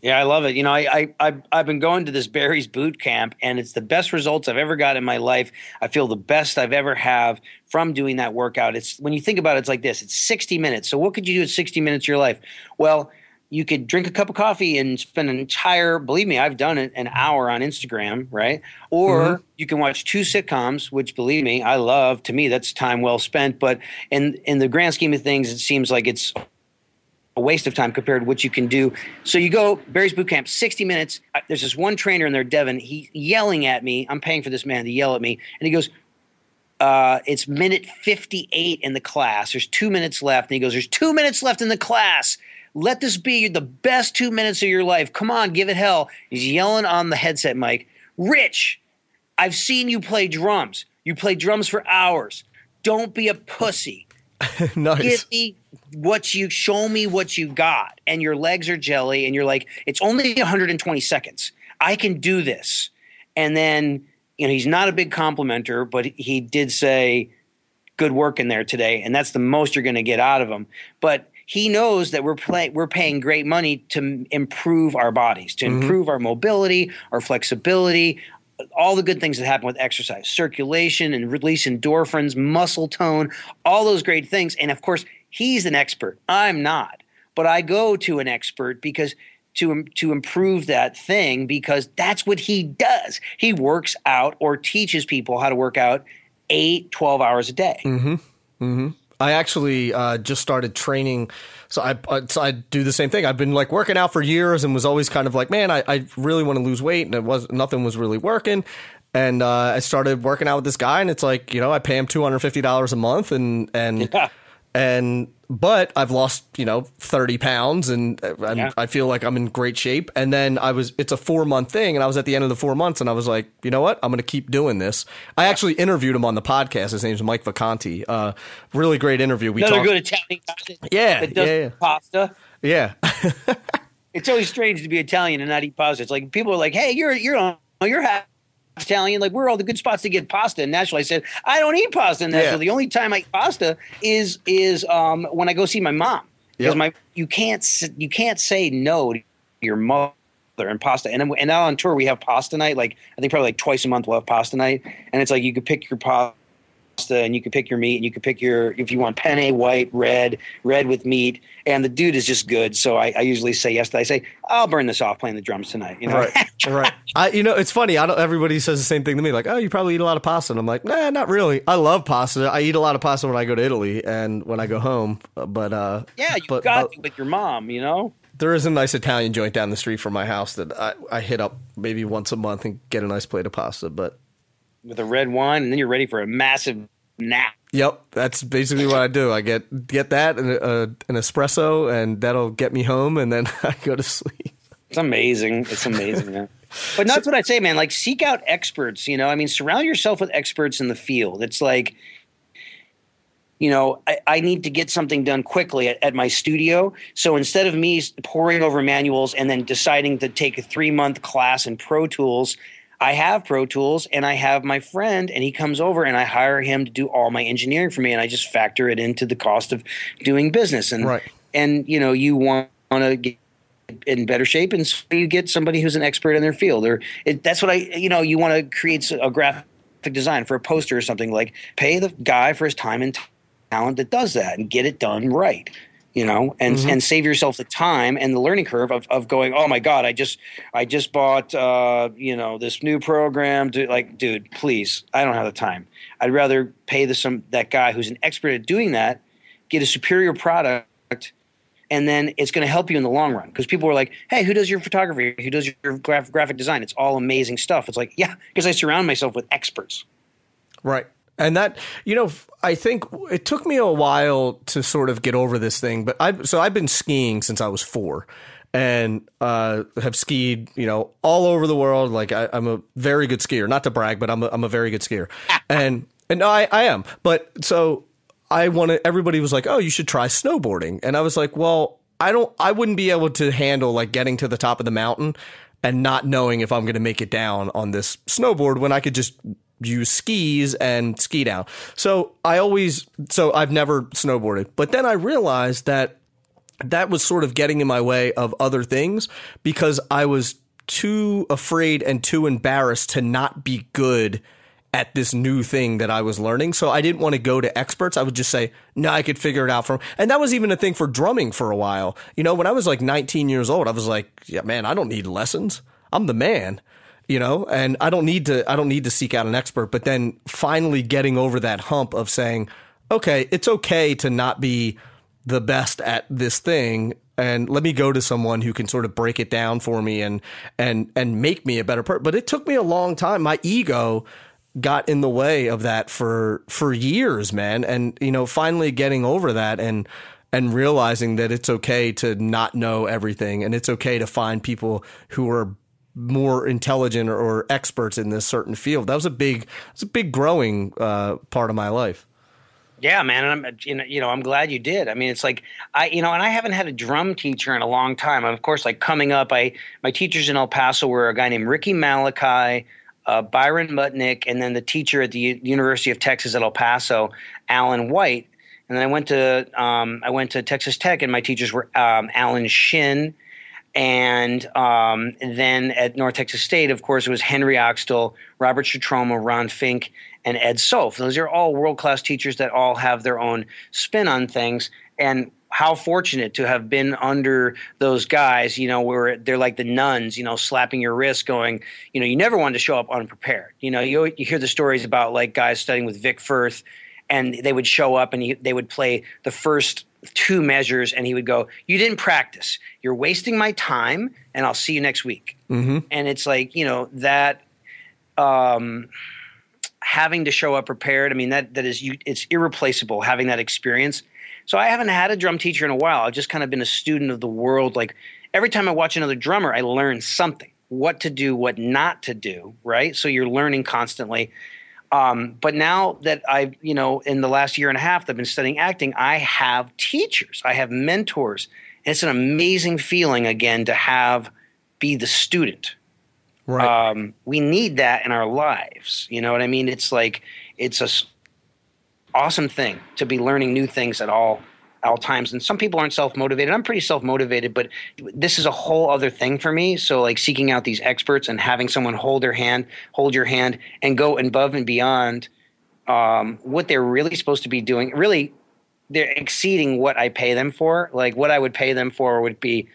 Speaker 3: yeah, I love it. You know, I, I I've, I've been going to this Barry's boot camp, and it's the best results I've ever got in my life. I feel the best I've ever have from doing that workout. It's when you think about it, it's like this: it's sixty minutes. So what could you do in sixty minutes of your life? Well, you could drink a cup of coffee and spend an entire believe me i've done it an hour on instagram right or mm-hmm. you can watch two sitcoms which believe me i love to me that's time well spent but in in the grand scheme of things it seems like it's a waste of time compared to what you can do. So you go Barry's boot camp, 60 minutes. There's this one trainer in there, Devin. He yelling at me. I'm paying for this man to yell at me, and he goes, uh, "It's minute 58 in the class. There's two minutes left." And he goes, "There's two minutes left in the class. Let this be the best two minutes of your life. Come on, give it hell." He's yelling on the headset mic. Rich, I've seen you play drums. You play drums for hours. Don't be a pussy.
Speaker 1: nice.
Speaker 3: Give me what you show me what you got. And your legs are jelly and you're like it's only 120 seconds. I can do this. And then you know he's not a big complimenter but he did say good work in there today. And that's the most you're going to get out of him. But he knows that we're play, we're paying great money to improve our bodies to mm-hmm. improve our mobility our flexibility all the good things that happen with exercise circulation and release endorphins muscle tone all those great things and of course He's an expert. I'm not. But I go to an expert because to to improve that thing because that's what he does. He works out or teaches people how to work out 8 12 hours a day.
Speaker 1: Mm-hmm. Mhm. I actually uh, just started training. So I, uh, so I do the same thing. I've been like working out for years and was always kind of like, man, I, I really want to lose weight, and it was nothing was really working. And uh, I started working out with this guy, and it's like, you know, I pay him two hundred fifty dollars a month, and and yeah and but I've lost you know thirty pounds, and yeah. I feel like I'm in great shape. And then I was it's a four month thing, and I was at the end of the four months, and I was like, you know what, I'm going to keep doing this. I actually interviewed him on the podcast. His name's Mike Vacanti. Uh, really great interview.
Speaker 3: We another talked, good Italian guy.
Speaker 1: Yeah, yeah, yeah,
Speaker 3: pasta.
Speaker 1: Yeah.
Speaker 3: it's always strange to be Italian and not eat pasta. It's like people are like, "Hey, you're you're you're half Italian. Like, where are all the good spots to get pasta in Nashville?" I said, "I don't eat pasta in Nashville. Yeah. The only time I eat pasta is is um, when I go see my mom because yep. my you can't you can't say no to your mother and pasta. And and now on tour we have pasta night. Like I think probably like twice a month we'll have pasta night, and it's like you could pick your pasta and you can pick your meat and you can pick your if you want penne white red red with meat and the dude is just good. So i, I usually say yes. I say i'll burn this off playing the drums tonight you know?
Speaker 1: Right right. I, you know it's funny. I don't, everybody says the same thing to me like oh you probably eat a lot of pasta and i'm like nah not really. I love pasta. I eat a lot of pasta when i go to italy and when i go home but uh
Speaker 3: yeah you but, got but, with your mom you know?
Speaker 1: There is a nice Italian joint down the street from my house that I, I hit up maybe once a month and get a nice plate of pasta. But
Speaker 3: with a red wine, and then you're ready for a massive nap.
Speaker 1: Yep, that's basically what I do. I get get that and uh, an espresso, and that'll get me home, and then I go to sleep.
Speaker 3: It's amazing. It's amazing, man. But that's so, what I say, man. Like, seek out experts. You know, I mean, surround yourself with experts in the field. It's like, you know, I, I need to get something done quickly at, at my studio. So instead of me poring over manuals and then deciding to take a three month class in Pro Tools I have Pro Tools and I have my friend, and he comes over and I hire him to do all my engineering for me, and I just factor it into the cost of doing business. And
Speaker 1: right.
Speaker 3: and you know, you want to get in better shape, and so you get somebody who's an expert in their field, or it, that's what I, you know, you want to create a graphic design for a poster or something like pay the guy for his time and talent that does that and get it done right you know, and mm-hmm. and save yourself the time and the learning curve of, of going, oh my god, I just I just bought uh, you know this new program. To, like, dude, please, I don't have the time. I'd rather pay the some that guy who's an expert at doing that, get a superior product, and then it's going to help you in the long run. Because people are like, hey, who does your photography? Who does your graph- graphic design? It's all amazing stuff. It's like, yeah, because I surround myself with experts.
Speaker 1: Right. And that, you know, I think it took me a while to sort of get over this thing, but I so I've been skiing since I was four, and uh, have skied, you know, all over the world. Like I, am a very good skier. Not to brag, but I'm a, I'm a very good skier, and and I I am. But so I wanted. Everybody was like, "Oh, you should try snowboarding," and I was like, "Well, I don't. I wouldn't be able to handle like getting to the top of the mountain." And not knowing if I'm going to make it down on this snowboard when I could just use skis and ski down. So I always, so I've never snowboarded. But then I realized that that was sort of getting in my way of other things because I was too afraid and too embarrassed to not be good at this new thing that I was learning. So I didn't want to go to experts. I would just say, no, I could figure it out from, and that was even a thing for drumming for a while. You know, when I was like 19 years old, I was like, yeah, man, I don't need lessons. I'm the man you know? And i don't need to i don't need to seek out an expert but then finally getting over that hump of saying okay it's okay to not be the best at this thing and let me go to someone who can sort of break it down for me and and and make me a better person but it took me a long time. My ego got in the way of that for for years man. And you know finally getting over that and and realizing that it's okay to not know everything and it's okay to find people who are more intelligent or, or, experts in this certain field. That was a big, it's a big growing uh, part of my life.
Speaker 3: Yeah, man, and I'm you know I'm glad you did. I mean, it's like I you know, and I haven't had a drum teacher in a long time. Of course, like coming up, I my teachers in El Paso were a guy named Ricky Malachi, uh, Byron Mutnick, and then the teacher at the U- University of Texas at El Paso, Alan White. And then I went to um, I went to Texas Tech, and my teachers were um, Alan Shinn and um, then at North Texas State, of course, it was Henry Oxtel, Robert Schietroma, Ron Fink, and Ed Soph. Those are all world class teachers that all have their own spin on things. And how fortunate to have been under those guys, you know, where they're like the nuns, you know, slapping your wrist, going, you know, you never wanted to show up unprepared. You know, you, you hear the stories about like guys studying with Vic Firth, and they would show up and he, they would play the first two measures and he would go you didn't practice. You're wasting my time and i'll see you next week.
Speaker 1: Mm-hmm.
Speaker 3: and it's like you know that um, having to show up prepared i mean that that is you it's irreplaceable having that experience. So i haven't had a drum teacher in a while. I've just kind of been a student of the world. Like every time i watch another drummer i learn something what to do what not to do right? So you're learning constantly um, but now that I've, you know, in the last year and a half that I've been studying acting, I have teachers, I have mentors, And it's an amazing feeling again to have be the student.
Speaker 1: Right.
Speaker 3: Um, we need that in our lives. You know what I mean? It's like it's a awesome thing to be learning new things at all all times. And some people aren't self motivated. I'm pretty self motivated, but this is a whole other thing for me. So like seeking out these experts and having someone hold their hand, hold your hand, and go above and beyond um, what they're really supposed to be doing. Really, they're exceeding what I pay them for. Like what I would pay them for would be,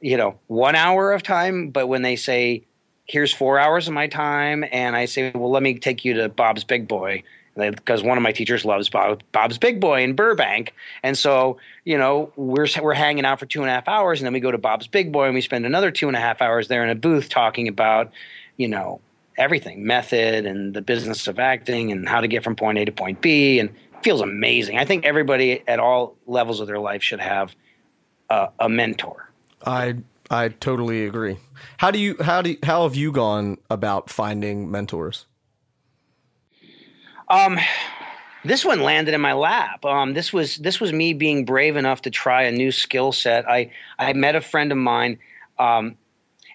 Speaker 3: you know, one hour of time. But when they say, "Here's four hours of my time," and I say, "Well, let me take you to Bob's Big Boy," because one of my teachers loves Bob, Bob's Big Boy in Burbank, and so you know we're we're hanging out for two and a half hours, and then we go to Bob's Big Boy and we spend another two and a half hours there in a booth talking about, you know, everything, method and the business of acting and how to get from point A to point B, and it feels amazing. I think everybody at all levels of their life should have a, a mentor.
Speaker 1: I I totally agree. How do you how do you, how have you gone about finding mentors?
Speaker 3: Um, this one landed in my lap. Um, this was this was me being brave enough to try a new skill set. I I met a friend of mine. Um,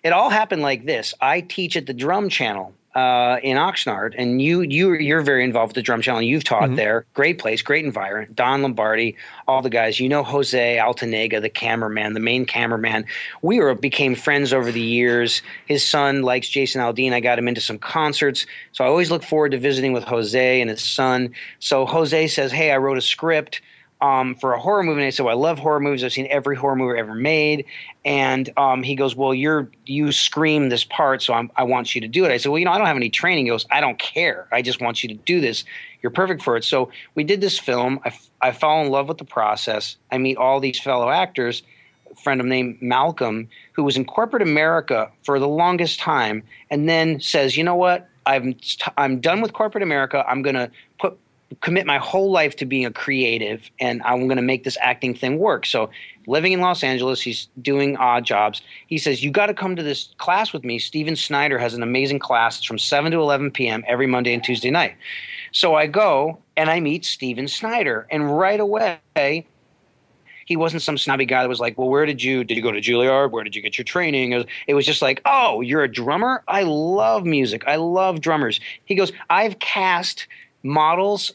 Speaker 3: it all happened like this. I teach at the Drum Channel uh, in Oxnard, and you you you're very involved with the Drum Channel. You've taught there. Great place, great environment. Don Lombardi, all the guys. You know Jose Altanega, the cameraman, the main cameraman. We were became friends over the years. His son likes Jason Aldean. I got him into some concerts, so I always look forward to visiting with Jose and his son. So Jose says, "Hey, I wrote a script." Um, for a horror movie. And I said, well, I love horror movies. I've seen every horror movie ever made. And um, he goes, well, you're you scream this part, so I'm, I want you to do it. I said, well, you know, I don't have any training. He goes, I don't care. I just want you to do this. You're perfect for it. So we did this film. I, fall in love with the process. I meet all these fellow actors. A friend of named Malcolm, who was in corporate America for the longest time, and then says, you know what? I'm I'm done with corporate America. I'm gonna put commit my whole life to being a creative and I'm going to make this acting thing work. So, living in Los Angeles, he's doing odd jobs. He says, You got to come to this class with me. Steven Snyder has an amazing class. It's from 7 to 11 p.m. every Monday and Tuesday night. So, I go and I meet Steven Snyder. And right away, he wasn't some snobby guy that was like, "Well, where did you did you go to Juilliard? Where did you get your training?" It was, it was just like, "Oh, you're a drummer? I love music. I love drummers." He goes, "I've cast models,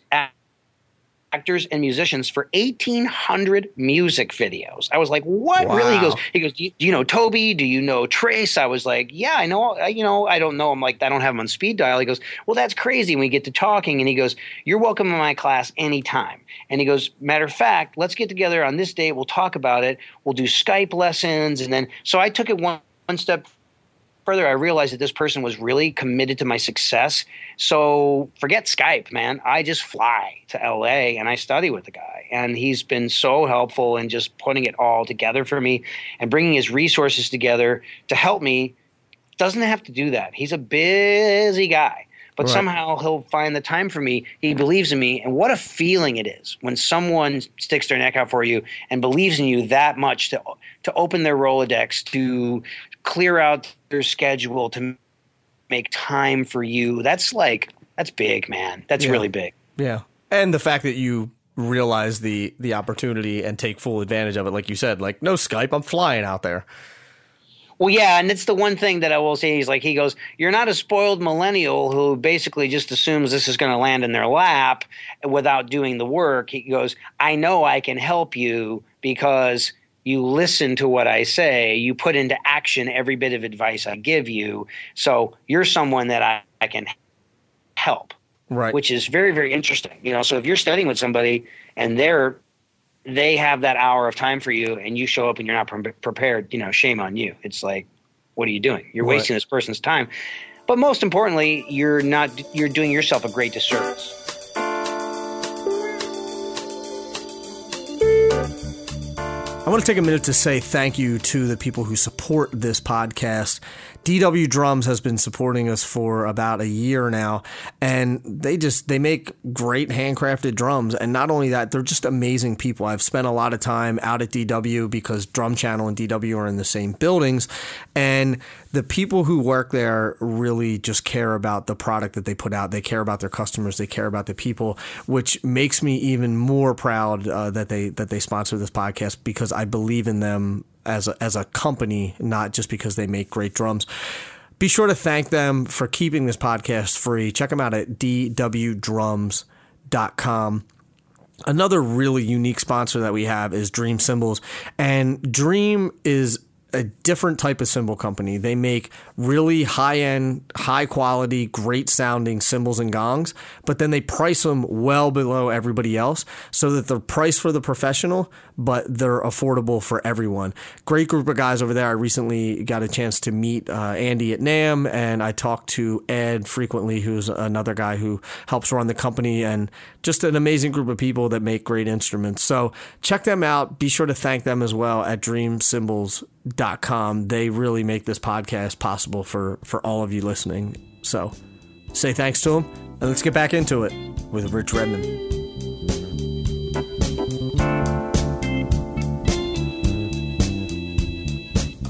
Speaker 3: actors, and musicians for 1,800 music videos. I was like, what?
Speaker 1: Wow.
Speaker 3: Really? He goes, he goes, do you, do you know Toby? Do you know Trace? I was like, yeah, I know. I- You know, I don't know. I'm like, I don't have him on speed dial. He goes, well, that's crazy. And we get to talking, and he goes, you're welcome in my class anytime. And he goes, matter of fact, let's get together on this date. We'll talk about it. We'll do Skype lessons, and then so I took it one, one step further, I realized that this person was really committed to my success. So forget Skype, man. I just fly to LA and I study with the guy. And he's been so helpful in just putting it all together for me and bringing his resources together to help me. Doesn't have to do that. He's a busy guy. But
Speaker 1: Right.
Speaker 3: somehow he'll find the time for me. He believes in me. And what a feeling it is when someone sticks their neck out for you and believes in you that much to, to open their Rolodex, to clear out their schedule, to make time for you. That's like, that's big, man. That's
Speaker 1: Yeah.
Speaker 3: really big.
Speaker 1: Yeah, and the fact that you realize the the opportunity and take full advantage of it, like you said, like no Skype, I'm flying out there.
Speaker 3: Well, yeah, and it's the one thing that I will say. He's like, he goes, "You're not a spoiled millennial who basically just assumes this is going to land in their lap without doing the work." He goes, "I know I can help you because you listen to what I say, you put into action every bit of advice I give you. So you're someone that I, I can help."
Speaker 1: Right.
Speaker 3: which is very very interesting you know so if you're studying with somebody and they're they have that hour of time for you and you show up and you're not pre- prepared you know shame on you it's like what are you doing you're
Speaker 1: Right.
Speaker 3: wasting this person's time but most importantly you're not you're doing yourself a great disservice
Speaker 1: I want to take a minute to say thank you to the people who support this podcast. DW Drums has been supporting us for about a year now, and they just they make great handcrafted drums. And not only that, they're just amazing people. I've spent a lot of time out at DW because Drum Channel and DW are in the same buildings, and the people who work there really just care about the product that they put out. They care about their customers. They care about the people, which makes me even more proud uh, that they that they sponsor this podcast because I I believe in them as a, as a company, not just because they make great drums. Be sure to thank them for keeping this podcast free. Check them out at dwdrums.com. Another really unique sponsor that we have is Dream Cymbals. And Dream is a different type of cymbal company. They make really high end, high quality, great sounding cymbals and gongs, but then they price them well below everybody else so that they're priced for the professional, but they're affordable for everyone. Great group of guys over there. I recently got a chance to meet uh, Andy at NAMM, and I talked to Ed frequently, who's another guy who helps run the company, and just an amazing group of people that make great instruments. So check them out. Be sure to thank them as well at dreamcymbals.com. They really make this podcast possible for, for all of you listening. So say thanks to them, and let's get back into it with Rich Redmond.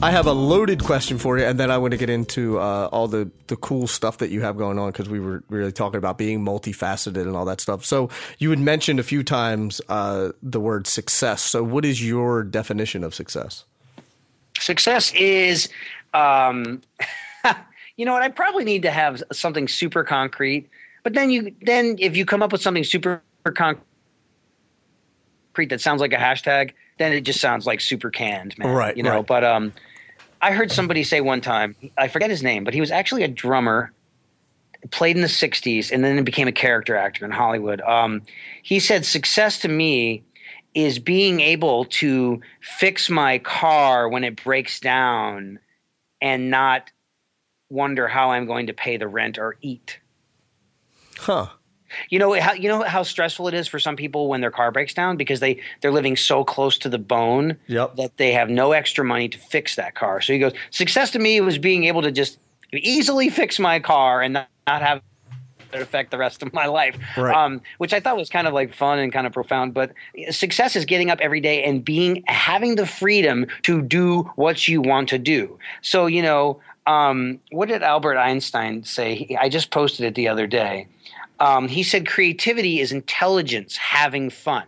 Speaker 1: I have a loaded question for you, and then I want to get into uh, all the, the cool stuff that you have going on because we were really talking about being multifaceted and all that stuff. So you had mentioned a few times uh, the word success. So what is your definition of success?
Speaker 3: Success is, um, you know what? I probably need to have something super concrete. But then you then if you come up with something super concrete that sounds like a hashtag, then it just sounds like super canned, man.
Speaker 1: Right.
Speaker 3: You know,
Speaker 1: right.
Speaker 3: but um I heard somebody say one time, I forget his name, but he was actually a drummer, played in the 60s, and then became a character actor in Hollywood. Um, he said, Success to me is being able to fix my car when it breaks down and not wonder how I'm going to pay the rent or eat.
Speaker 1: Huh.
Speaker 3: You know how you know how stressful it is for some people when their car breaks down because they they're living so close to the bone
Speaker 1: Yep.
Speaker 3: that they have no extra money to fix that car. So he goes, success to me was being able to just easily fix my car and not, not have it affect the rest of my life.
Speaker 1: Right.
Speaker 3: Um, which I thought was kind of like fun and kind of profound. But success is getting up every day and being having the freedom to do what you want to do. So you know, um, what did Albert Einstein say? I just posted it the other day. Um, he said creativity is intelligence having fun.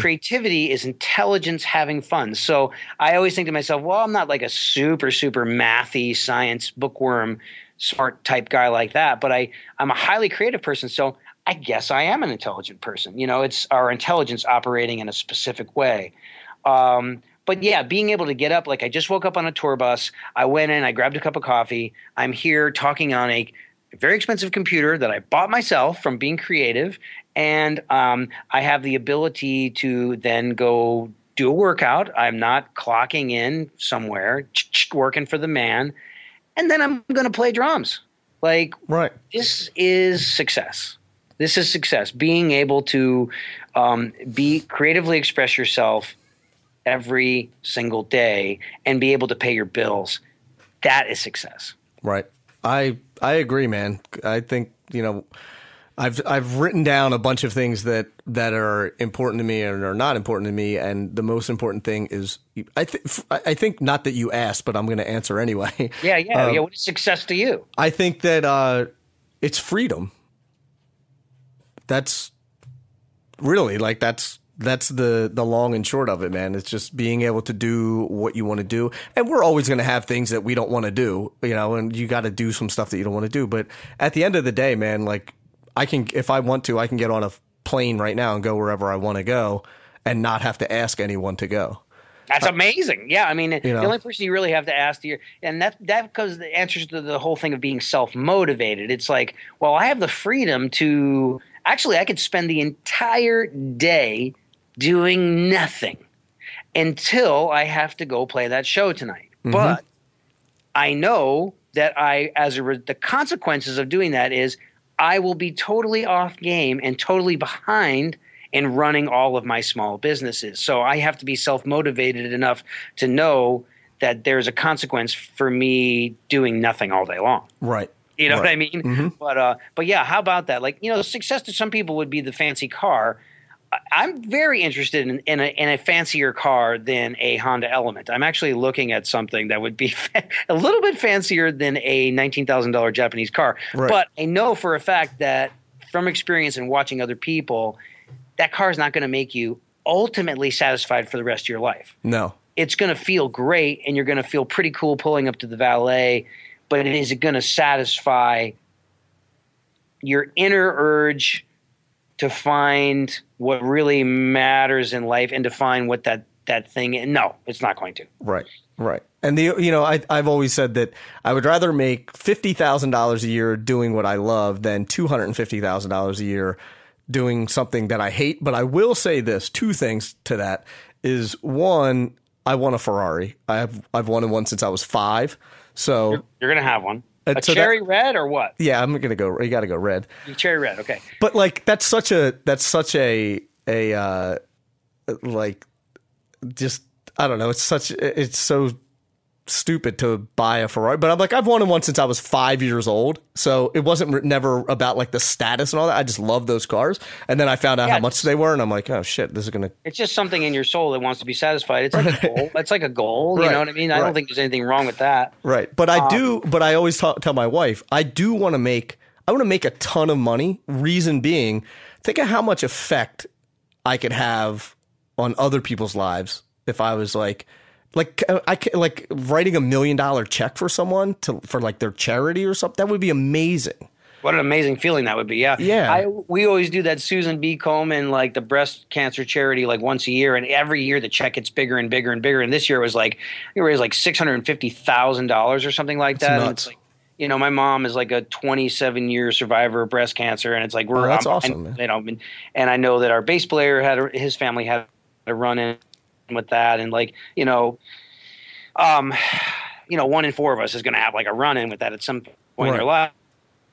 Speaker 3: Creativity is intelligence having fun. So I always think to myself, well, I'm not like a super, super mathy science bookworm, smart type guy like that, but I, I'm a highly creative person. So I guess I am an intelligent person. You know, it's our intelligence operating in a specific way. Um, but yeah, being able to get up, like I just woke up on a tour bus. I went in, I grabbed a cup of coffee. I'm here talking on a very expensive computer that I bought myself from being creative. And um, I have the ability to then go do a workout. I'm not clocking in somewhere, working for the man. And then I'm going to play drums. Like,
Speaker 1: Right.
Speaker 3: this is success. This is success. Being able to um, be creatively express yourself every single day and be able to pay your bills. That is success.
Speaker 1: Right. I I agree, man. I think you know, I've I've written down a bunch of things that that are important to me and are not important to me, and the most important thing is I think I think not that you asked, but I'm going to answer anyway.
Speaker 3: Yeah, yeah,
Speaker 1: Um,
Speaker 3: yeah. What is success to you?
Speaker 1: I think that uh, it's freedom. That's really like that's that's the the long and short of it, man. It's just being able to do what you want to do, and we're always going to have things that we don't want to do, you know, and you got to do some stuff that you don't want to do. But at the end of the day, man, like I can, if I want to, I can get on a plane right now and go wherever I want to go, and not have to ask anyone to go.
Speaker 3: That's amazing. Yeah, I mean,
Speaker 1: know.
Speaker 3: the only person you really have to ask your, and that that because the answers to the whole thing of being self motivated. It's like, well, I have the freedom to actually, I could spend the entire day doing nothing until I have to go play that show tonight. But I know that I, as a re- the consequences of doing that is, I will be totally off game and totally behind in running all of my small businesses. So I have to be self motivated enough to know that there's a consequence for me doing nothing all day long.
Speaker 1: Right.
Speaker 3: You know what I
Speaker 1: Right.
Speaker 3: mean? But uh, but yeah, how about that? Like you know, success to some people would be the fancy car. I'm very interested in, in, a, in a fancier car than a Honda Element. I'm actually looking at something that would be a little bit fancier than a $19,000 Japanese car.
Speaker 1: Right.
Speaker 3: But I know for a fact that from experience and watching other people, that car is not going to make you ultimately satisfied for the rest of your life.
Speaker 1: No.
Speaker 3: It's going to feel great and you're going to feel pretty cool pulling up to the valet, but is it going to satisfy your inner urge to find what really matters in life and to find what that that thing is? No, it's not going to.
Speaker 1: Right. Right. And the you know I I've always said that I would rather make fifty thousand dollars a year doing what I love than two hundred and fifty thousand dollars a year doing something that I hate. But I will say this: two things to that is one, I want a Ferrari. I've I've wanted one since I was five. So
Speaker 3: You're, you're going to have one.
Speaker 1: And
Speaker 3: A
Speaker 1: so that-
Speaker 3: cherry red or what?
Speaker 1: yeah, I'm gonna go. You got to go red.
Speaker 3: Cherry red. Okay.
Speaker 1: But like that's such a that's such a a uh like just I don't know. It's such it's so stupid to buy a Ferrari. But I'm like I've wanted one since I was five years old, so it wasn't never about like the status and all that. I just love those cars, and then I found out
Speaker 3: Yeah.
Speaker 1: how much they were, and I'm like, oh shit, this is gonna.
Speaker 3: It's just something in your soul that wants to be satisfied. It's like a goal. It's like a goal. You
Speaker 1: Right.
Speaker 3: know what I mean? I
Speaker 1: Right.
Speaker 3: don't think there's anything wrong with that.
Speaker 1: Right. But I do, um, but I always tell my wife, I do want to make, I want to make a ton of money. Reason being, think of how much effect I could have on other people's lives if I was like, like uh, I like writing a million dollar check for someone to for like their charity or something. That would be amazing.
Speaker 3: What an amazing feeling that would be. Yeah.
Speaker 1: Yeah.
Speaker 3: I, we always do that Susan B. Komen, like the breast cancer charity, like once a year. And every year the check gets bigger and bigger and bigger. And this year it was like, it was like $650,000 or something like that. And
Speaker 1: nuts.
Speaker 3: it's like, you know, my mom is like a 27 year survivor of breast cancer. And it's like, we're,
Speaker 1: Oh, that's
Speaker 3: I'm-
Speaker 1: awesome,
Speaker 3: and,
Speaker 1: man.
Speaker 3: You know, and, I know that our bass player had, a, his family had a run in with that. And like, you know, um, you know, one in four of us is going to have like a run in with that at some point in their
Speaker 1: Right.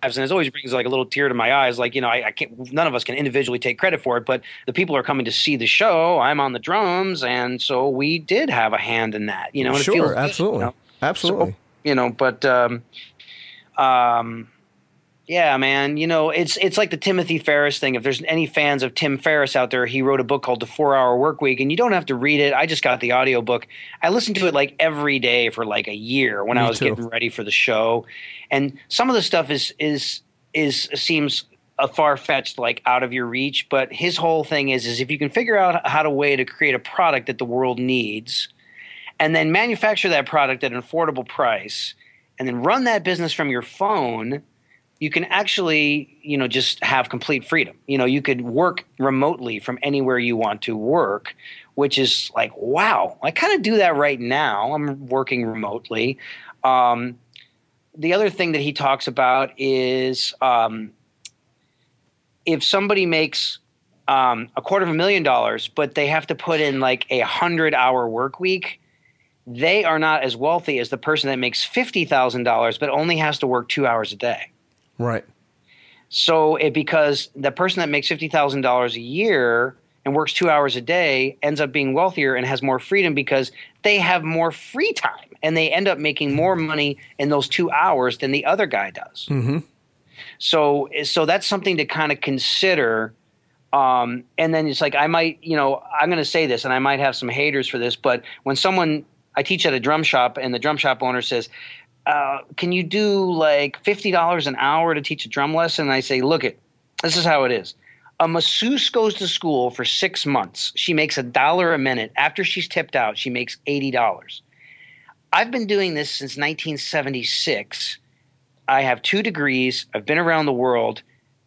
Speaker 3: lives. And it always brings like a little tear to my eyes. Like, you know, I, I can't, none of us can individually take credit for it, but the people are coming to see the show. I'm on the drums. And so we did have a hand in that, you know,
Speaker 1: sure,
Speaker 3: feels good,
Speaker 1: absolutely,
Speaker 3: you know?
Speaker 1: absolutely.
Speaker 3: you know, but, um, um, yeah, man. You know, it's it's like the Timothy Ferriss thing. If there's any fans of Tim Ferriss out there, he wrote a book called The Four Hour Work Week, and you don't have to read it. I just got the audiobook. I listened to it like every day for like a year when
Speaker 1: Me
Speaker 3: I was
Speaker 1: too.
Speaker 3: getting ready for the show. And some of the stuff is is is seems a far fetched, like out of your reach. But his whole thing is is if you can figure out how to way to create a product that the world needs, and then manufacture that product at an affordable price, and then run that business from your phone you can actually you know just have complete freedom. You know you could work remotely from anywhere you want to work which is like wow i kind of do that right now. I'm working remotely. Um, the other thing that he talks about is um, if somebody makes um, a quarter of a million dollars but they have to put in like a hundred hour work week they are not as wealthy as the person that makes $50000 but only has to work two hours a day
Speaker 1: Right.
Speaker 3: so it because the person that makes fifty thousand dollars a year and works two hours a day ends up being wealthier and has more freedom because they have more free time and they end up making more money in those two hours than the other guy does.
Speaker 1: Mm-hmm.
Speaker 3: So so that's something to kind of consider. Um, and then it's like I might, you know, I'm going to say this, and I might have some haters for this, but when someone I teach at a drum shop, and the drum shop owner says, uh, "Can you do like fifty dollars an hour to teach a drum lesson?" And I say, "Look, it this is how it is." A masseuse goes to school for six months. She makes a dollar a minute. After she's tipped out, she makes eighty dollars. I've been doing this since 1976. I have two degrees. I've been around the world.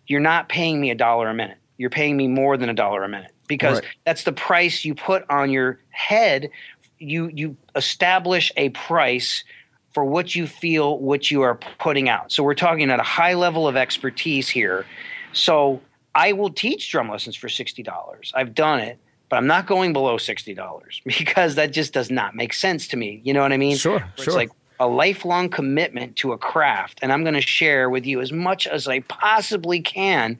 Speaker 3: You're not paying me a dollar a minute. You're paying me more than a dollar a minute because
Speaker 1: Right.
Speaker 3: that's the price you put on your head. You you establish a price for what you feel, what you are putting out. So we're talking at a high level of expertise here. So I will teach drum lessons for sixty dollars. I've done it, but I'm not going below sixty dollars because that just does not make sense to me. You know what I mean?
Speaker 1: Sure,
Speaker 3: Where
Speaker 1: sure.
Speaker 3: It's like a lifelong commitment to a craft, and I'm going to share with you as much as I possibly can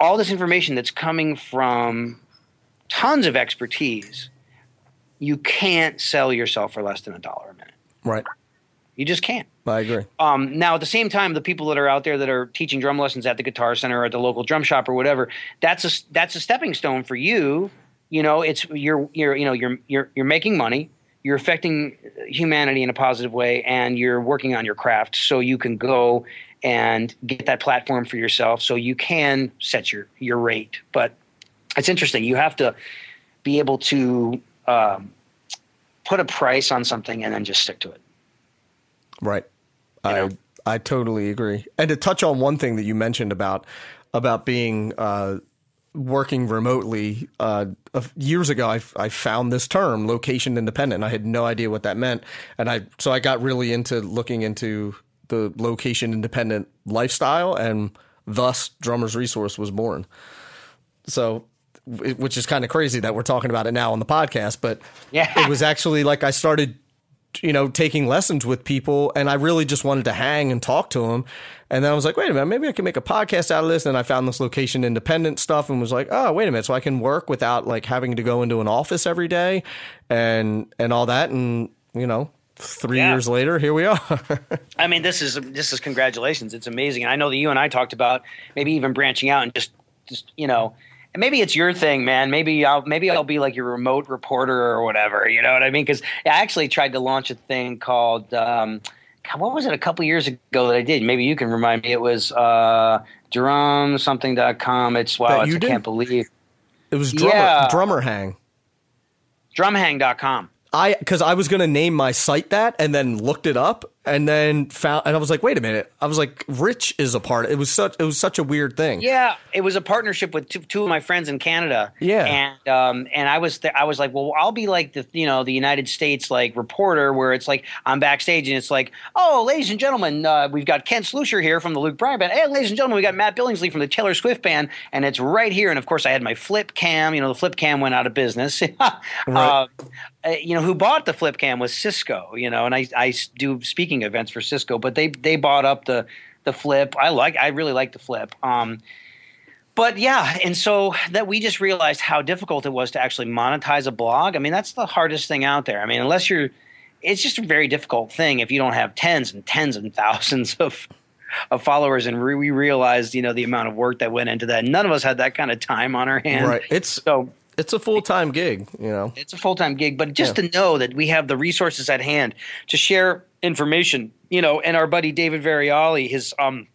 Speaker 3: all this information that's coming from tons of expertise. You can't sell yourself for less than a dollar a minute.
Speaker 1: Right.
Speaker 3: You just can't.
Speaker 1: I agree.
Speaker 3: Um, now, at the same time, the people that are out there that are teaching drum lessons at the Guitar Center or at the local drum shop or whatever, that's a that's a stepping stone for you. You know, it's you're you're you know you're you're you're making money, you're affecting humanity in a positive way, and you're working on your craft so you can go and get that platform for yourself, so you can set your your rate. But it's interesting. You have to be able to um, put a price on something and then just stick to it.
Speaker 1: Right.
Speaker 3: You
Speaker 1: I
Speaker 3: know?
Speaker 1: I totally agree. And to touch on one thing that you mentioned about about being uh, working remotely, uh, years ago, I, I found this term, location independent. I had no idea what that meant, and I so I got really into looking into the location independent lifestyle, and thus Drummers Resource was born. So, which is kind of crazy that we're talking about it now on the podcast, but
Speaker 3: Yeah.
Speaker 1: it was actually like I started, you know, taking lessons with people, and I really just wanted to hang and talk to them. And then I was like, wait a minute, maybe I can make a podcast out of this. And I found this location independent stuff and was like, oh, wait a minute, so I can work without like having to go into an office every day, and and all that, and you know. Three
Speaker 3: Yeah.
Speaker 1: years later, here we are.
Speaker 3: I mean, this is this is congratulations. It's amazing. And I know that you and I talked about maybe even branching out and just just you know, maybe it's your thing, man. Maybe I'll maybe I'll be like your remote reporter or whatever. You know what I mean? Because I actually tried to launch a thing called. Um, God, what was it a couple years ago that I did? Maybe you can remind me. It was uh, drumsomething.com. It's wow, it's, I
Speaker 1: did?
Speaker 3: can't believe
Speaker 1: it was drummer,
Speaker 3: Yeah.
Speaker 1: drummer hang.
Speaker 3: drumhang.com.
Speaker 1: I because I was gonna name my site that and then looked it up and then found and I was like, wait a minute. I was like, Rich is a part. It was such it was such a weird thing.
Speaker 3: Yeah, it was a partnership with two, two of my friends in Canada.
Speaker 1: Yeah.
Speaker 3: and um, and I was th- I was like, well, I'll be like the you know the United States like reporter where it's like I'm backstage and it's like, oh, ladies and gentlemen, uh, we've got Ken Slusher here from the Luke Bryan band. Hey, ladies and gentlemen, we got Matt Billingslea from the Taylor Swift band, and it's right here. And of course, I had my flip cam. You know, the flip cam went out of business. Uh, uh, you know who bought the flip cam was Cisco. You know, and I I do speaking events for Cisco, but they they bought up the the flip. I like I really like the flip. Um, but yeah, and so that we just realized how difficult it was to actually monetize a blog. I mean, that's the hardest thing out there. I mean, unless you're, it's just a very difficult thing if you don't have tens and tens and thousands of of followers. And re- we realized, you know, the amount of work that went into that. None of us had that kind of time on our hands.
Speaker 1: Right. It's
Speaker 3: So
Speaker 1: it's a full time gig, you know.
Speaker 3: it's a full time gig, but just to know that we have the resources at hand to share information, you know, and our buddy David Variali, his um,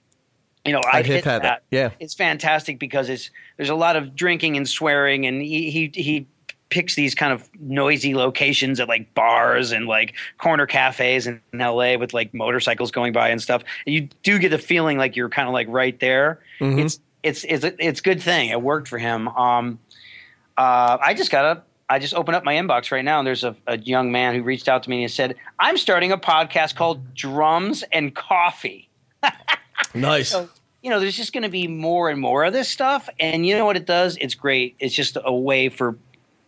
Speaker 3: you know, I
Speaker 1: hit
Speaker 3: hit
Speaker 1: that.
Speaker 3: that.
Speaker 1: Yeah.
Speaker 3: it's fantastic because it's there's a lot of drinking and swearing, and he he he picks these kind of noisy locations at like bars and like corner cafes in, in LA with like motorcycles going by and stuff. And you do get the feeling like you're kind of like right there.
Speaker 1: Mm-hmm.
Speaker 3: It's it's it's a, it's good thing. It worked for him. Um, uh, I just got up. I just opened up my inbox right now, and there's a, a young man who reached out to me and said, "I'm starting a podcast called Drums and Coffee."
Speaker 1: Nice.
Speaker 3: So, you know, there's just going to be more and more of this stuff. And you know what it does? It's great. It's just a way for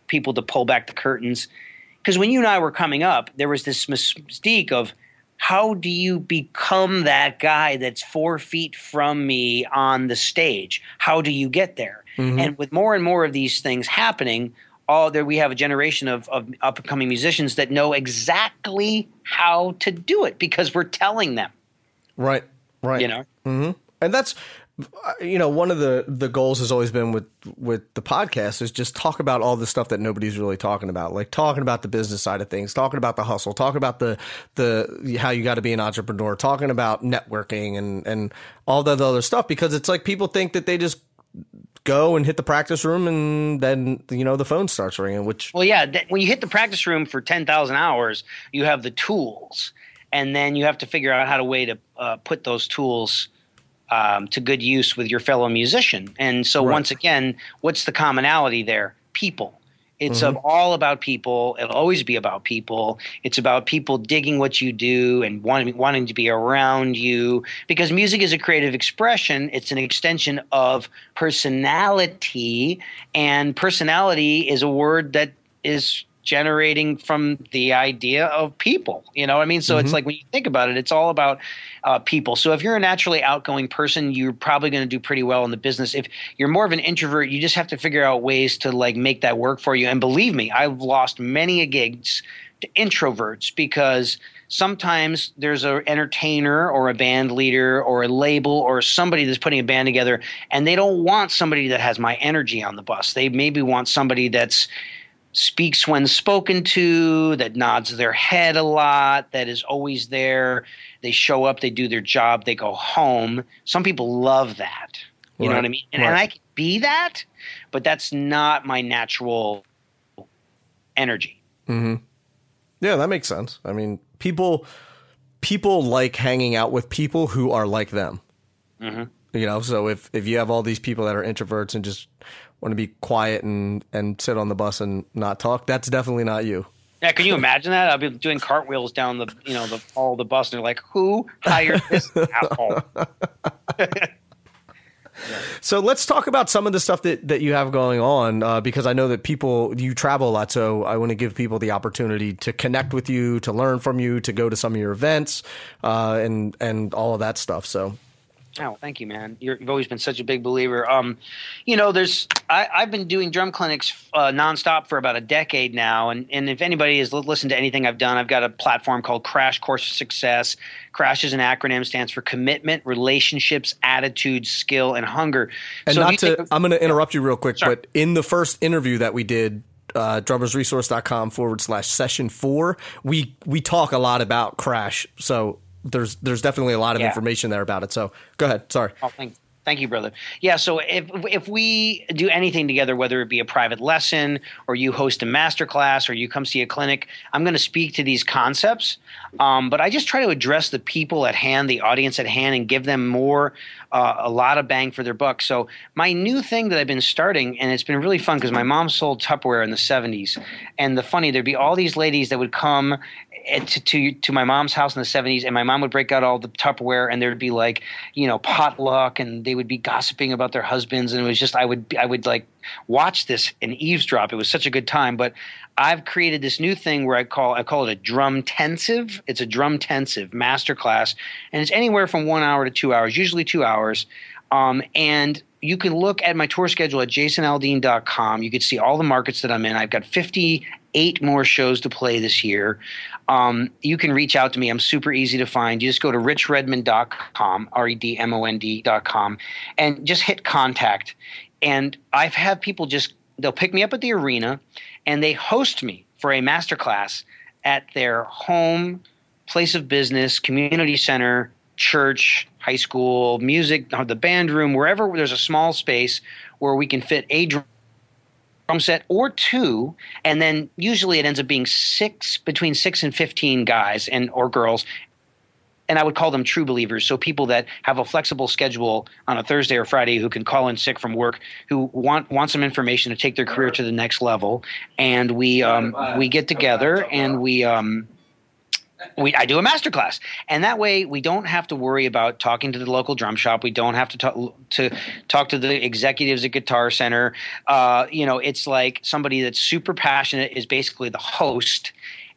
Speaker 3: people to pull back the curtains. Because when you and I were coming up, there was this mystique of how do you become that guy that's four feet from me on the stage? How do you get there? Mm-hmm. And with more and more of these things happening, all there we have a generation of, of up and coming musicians that know exactly how to do it because we're telling them,
Speaker 1: right. Right.
Speaker 3: you know? Mm-hmm.
Speaker 1: and that's uh, you know one of the the goals has always been with with the podcast is just talk about all the stuff that nobody's really talking about like talking about the business side of things talking about the hustle talking about the the how you got to be an entrepreneur talking about networking and and all that other stuff because it's like people think that they just go and hit the practice room and then you know the phone starts ringing which
Speaker 3: Well, yeah. That, when you hit the practice room for ten thousand hours, you have the tools, and then you have to figure out how to way to uh, put those tools um, to good use with your fellow musician. And so,
Speaker 1: Right.
Speaker 3: once again, what's the commonality there? People. It's mm-hmm. of all about people. It'll always be about people. It's about people digging what you do and wanting wanting to be around you because music is a creative expression. It's an extension of personality, and personality is a word that is generating from the idea of people. You know what I mean? So it's like when you think about it, it's all about uh, people. So if you're a naturally outgoing person, you're probably going to do pretty well in the business. If you're more of an introvert, you just have to figure out ways to like make that work for you. And believe me, I've lost many a gigs to introverts because sometimes there's an entertainer or a band leader or a label or somebody that's putting a band together and they don't want somebody that has my energy on the bus. They maybe want somebody that's speaks when spoken to, that nods their head a lot, that is always there. They show up, they do their job, they go home. Some people love that. You know what I mean? And, and I can be that, but that's not my natural energy. Hmm.
Speaker 1: Yeah, that makes sense. I mean, people people like hanging out with people who are like them.
Speaker 3: Mm-hmm.
Speaker 1: You know, so if if you have all these people that are introverts and just want to be quiet and and sit on the bus and not talk, that's definitely not you.
Speaker 3: Yeah, can you imagine that? I'll be doing cartwheels down the you know the all the bus, and they're like, "Who hired this asshole?"
Speaker 1: So let's talk about some of the stuff that, that you have going on uh, because I know that people you travel a lot. So I want to give people the opportunity to connect with you, to learn from you, to go to some of your events, uh, and and all of that stuff. So
Speaker 3: Oh, thank you, man. you have always been such a big believer. Um, you know, there's I, have been doing drum clinics uh, nonstop for about a decade now, and and if anybody has listened to anything I've done, I've got a platform called Crash Course of Success. Crash is an acronym, stands for commitment, relationships, attitude, skill, and hunger.
Speaker 1: And
Speaker 3: so
Speaker 1: not to, I'm going to interrupt you real quick,
Speaker 3: Sorry.
Speaker 1: but in the first interview that we did, uh, drummersresource.com forward slash session four, we we talk a lot about Crash. So there's there's definitely a lot of
Speaker 3: Yeah.
Speaker 1: information there about it. So go ahead. Sorry.
Speaker 3: Oh, thank, thank you, brother. Yeah, so if if we do anything together, whether it be a private lesson or you host a master class or you come see a clinic, I'm going to speak to these concepts. Um, but I just try to address the people at hand, the audience at hand, and give them more, uh, a lot of bang for their buck. So my new thing that I've been starting, and it's been really fun because my mom sold Tupperware in the 70s, and the funny there'd be all these ladies that would come to, to to my mom's house in the 70s and my mom would break out all the tupperware and there'd be like you know potluck and they would be gossiping about their husbands and it was just i would i would like watch this and eavesdrop it was such a good time but i've created this new thing where i call i call it a drum tensive it's a drum tensive masterclass and it's anywhere from one hour to two hours usually two hours um, and you can look at my tour schedule at jasonaldean.com. You can see all the markets that I'm in. I've got 58 more shows to play this year. Um, you can reach out to me. I'm super easy to find. You just go to richredmond.com, R E D M O N D.com, and just hit contact. And I've had people just, they'll pick me up at the arena and they host me for a masterclass at their home, place of business, community center, church, high school, music, the band room, wherever there's a small space where we can fit a drum set or two, and then usually it ends up being six between six and fifteen guys and or girls. And I would call them true believers. So people that have a flexible schedule on a Thursday or Friday who can call in sick from work, who want want some information to take their career to the next level. And we um, we get together and we um, we I do a master class, and that way we don't have to worry about talking to the local drum shop. We don't have to talk to talk to the executives at Guitar Center. Uh, you know, it's like somebody that's super passionate is basically the host,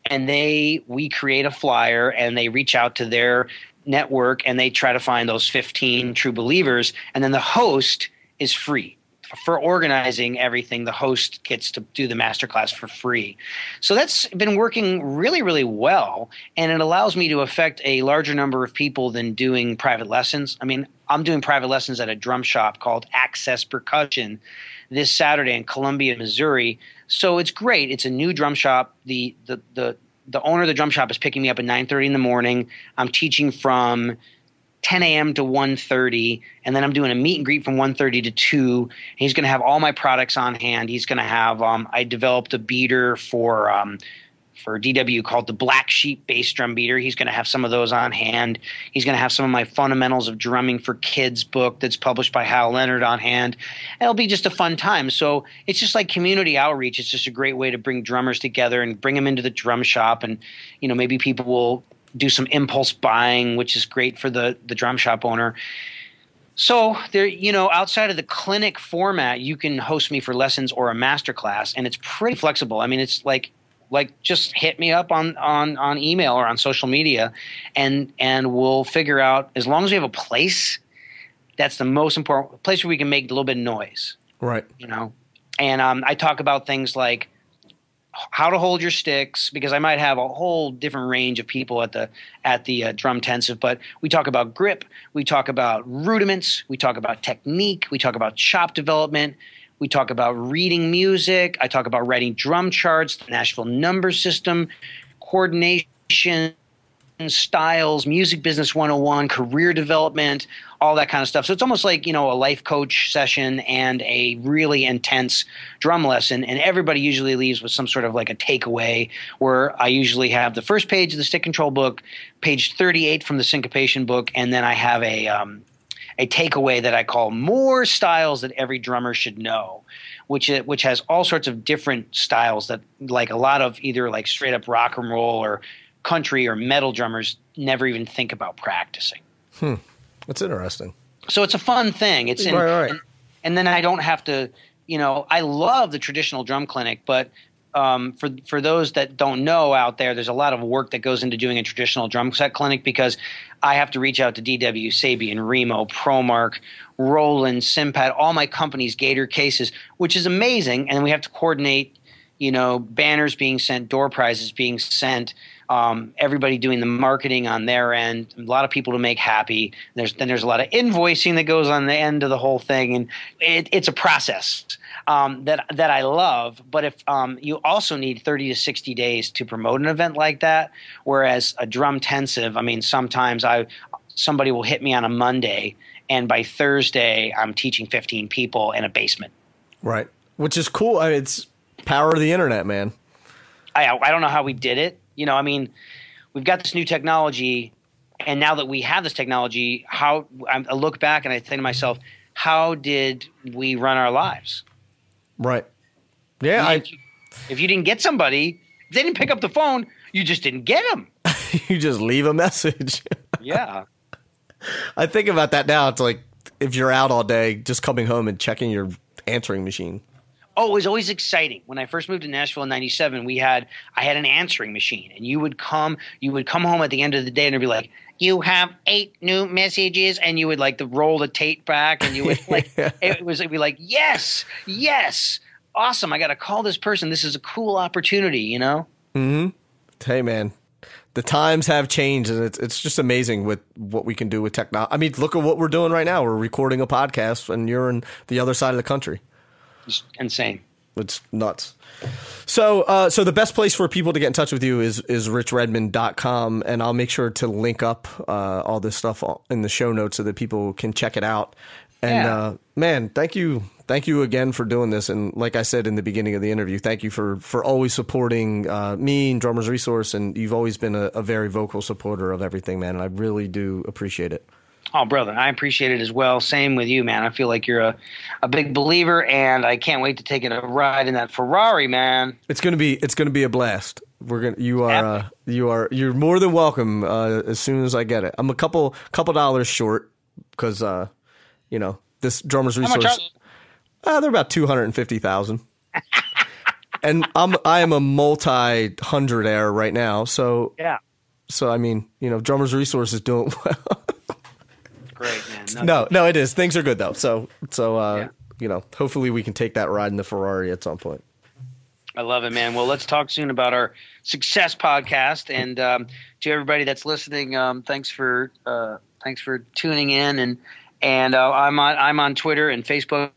Speaker 3: and they we create a flyer and they reach out to their network and they try to find those 15 true believers and then the host is free for organizing everything, the host gets to do the masterclass for free. So that's been working really, really well. And it allows me to affect a larger number of people than doing private lessons. I mean, I'm doing private lessons at a drum shop called Access Percussion this Saturday in Columbia, Missouri. So it's great. It's a new drum shop. The the the the owner of the drum shop is picking me up at 9:30 in the morning. I'm teaching from 10 a.m. to 1.30 and then i'm doing a meet and greet from 1.30 to 2 he's going to have all my products on hand. He's going to have um, i developed a beater for um, for dw called the black sheep bass drum beater. He's going to have some of those on hand. He's going to have some of my fundamentals of drumming for kids book that's published by hal leonard on hand. It'll be just a fun time. So it's just like community outreach. It's just a great way to bring drummers together and bring them into the drum shop and you know maybe people will do some impulse buying, which is great for the the drum shop owner. So there, you know, outside of the clinic format, you can host me for lessons or a master class, and it's pretty flexible. I mean, it's like like just hit me up on on on email or on social media, and and we'll figure out as long as we have a place. That's the most important place where we can make a little bit of noise
Speaker 1: Right.
Speaker 3: you know and um, i talk about things like how to hold your sticks because i might have a whole different range of people at the at the uh, drum tensive but we talk about grip we talk about rudiments we talk about technique we talk about chop development we talk about reading music i talk about writing drum charts the nashville number system coordination styles, music business 101, career development, all that kind of stuff. So it's almost like, you know, a life coach session and a really intense drum lesson. And everybody usually leaves with some sort of like a takeaway where I usually have the first page of the stick control book, page 38 from the syncopation book, and then I have a, um, a takeaway that I call more styles that every drummer should know, which which has all sorts of different styles that like a lot of either like straight up rock and roll or country or metal drummers never even think about practicing.
Speaker 1: Hmm. That's interesting.
Speaker 3: So it's a fun thing. It's in,
Speaker 1: right, right.
Speaker 3: And, and then I don't have to, you know, I love the traditional drum clinic, but um, for for those that don't know out there, there's a lot of work that goes into doing a traditional drum set clinic because I have to reach out to DW, Sabian, Remo, Promark, Roland, Cympad, all my companies, Gator cases, which is amazing, and we have to coordinate, you know, banners being sent, door prizes being sent, um, everybody doing the marketing on their end, a lot of people to make happy. There's then there's a lot of invoicing that goes on the end of the whole thing, and it, it's a process um, that that I love. But if um, you also need 30 to 60 days to promote an event like that, whereas a drum tensive, I mean, sometimes I somebody will hit me on a Monday, and by Thursday I'm teaching 15 people in a basement.
Speaker 1: Right, which is cool. I mean, it's power of the internet, man.
Speaker 3: I I don't know how we did it you know, I mean, we've got this new technology, and now that we have this technology, how I look back and I think to myself, how did we run our lives?
Speaker 1: Right. Yeah. I,
Speaker 3: if, you, if you didn't get somebody, they didn't pick up the phone, you just didn't get them.
Speaker 1: you just leave a message.
Speaker 3: yeah.
Speaker 1: I think about that now. It's like if you're out all day, just coming home and checking your answering machine
Speaker 3: oh, it was always exciting. When I first moved to Nashville in '97, we had I had an answering machine, and you would come, you would come home at the end of the day, and it'd be like, "You have eight new messages," and you would like the roll the tape back, and you would like it was it'd be like, "Yes, yes, awesome! I got to call this person. This is a cool opportunity," you know.
Speaker 1: Hmm. Hey, man. The times have changed, and it's it's just amazing with what we can do with technology. I mean, look at what we're doing right now. We're recording a podcast, and you're in the other side of the country.
Speaker 3: It's insane.
Speaker 1: It's nuts. So, uh, so the best place for people to get in touch with you is is richredmond.com, and I'll make sure to link up uh, all this stuff in the show notes so that people can check it out. And yeah. uh, man, thank you, thank you again for doing this. And like I said in the beginning of the interview, thank you for for always supporting uh, me and Drummers Resource, and you've always been a, a very vocal supporter of everything, man. And I really do appreciate it.
Speaker 3: Oh, brother, I appreciate it as well. Same with you, man. I feel like you're a, a big believer, and I can't wait to take a ride in that Ferrari, man.
Speaker 1: It's gonna be it's gonna be a blast. We're gonna you are uh, you are you're more than welcome uh, as soon as I get it. I'm a couple couple dollars short because uh, you know this drummers resource. Uh, they're about two hundred and fifty thousand. and I'm I am a multi hundred air right now, so
Speaker 3: yeah.
Speaker 1: So I mean, you know, drummers resource is doing well No, no, it is. Things are good though. So, so uh, yeah. you know, hopefully we can take that ride in the Ferrari at some point.
Speaker 3: I love it, man. Well, let's talk soon about our success podcast. And um, to everybody that's listening, um, thanks for uh, thanks for tuning in. And and uh, I'm on I'm on Twitter and Facebook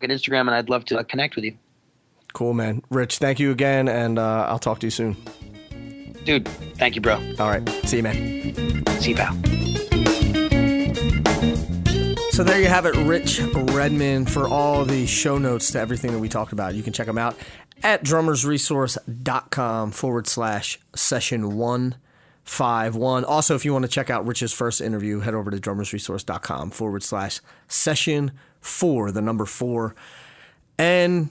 Speaker 3: and Instagram, and I'd love to uh, connect with you.
Speaker 1: Cool, man. Rich, thank you again, and uh, I'll talk to you soon.
Speaker 3: Dude, thank you, bro.
Speaker 1: All right. See you, man.
Speaker 3: See you, pal.
Speaker 1: So there you have it, Rich Redmond, for all the show notes to everything that we talked about. You can check them out at drummersresource.com forward slash session 151. Also, if you want to check out Rich's first interview, head over to drummersresource.com forward slash session four, the number four. And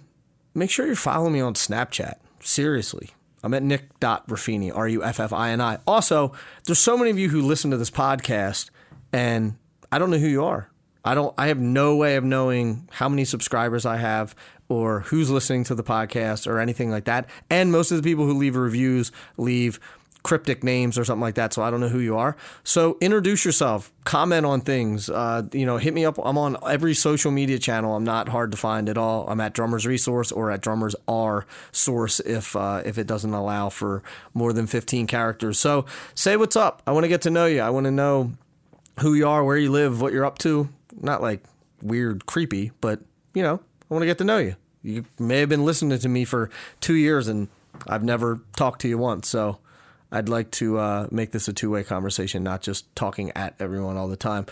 Speaker 1: make sure you're following me on Snapchat. Seriously. I'm at nick.ruffini, R U F F I N I. Also, there's so many of you who listen to this podcast, and I don't know who you are. I don't I have no way of knowing how many subscribers I have or who's listening to the podcast or anything like that. And most of the people who leave reviews leave cryptic names or something like that, so I don't know who you are. So introduce yourself, comment on things. Uh, you know, hit me up. I'm on every social media channel. I'm not hard to find at all. I'm at Drummers Resource or at Drummers R Source if uh, if it doesn't allow for more than 15 characters. So say what's up. I want to get to know you. I want to know who you are, where you live, what you're up to not like weird, creepy, but you know, I want to get to know you. You may have been listening to me for two years and I've never talked to you once. So I'd like to uh, make this a two way conversation, not just talking at everyone all the time.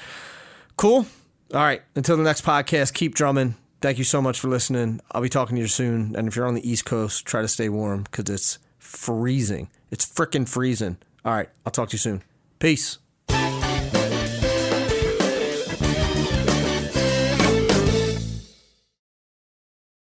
Speaker 1: Cool. All right. Until the next podcast, keep drumming. Thank you so much for listening. I'll be talking to you soon. And if you're on the East Coast, try to stay warm because it's freezing. It's freaking freezing. All right. I'll talk to you soon. Peace.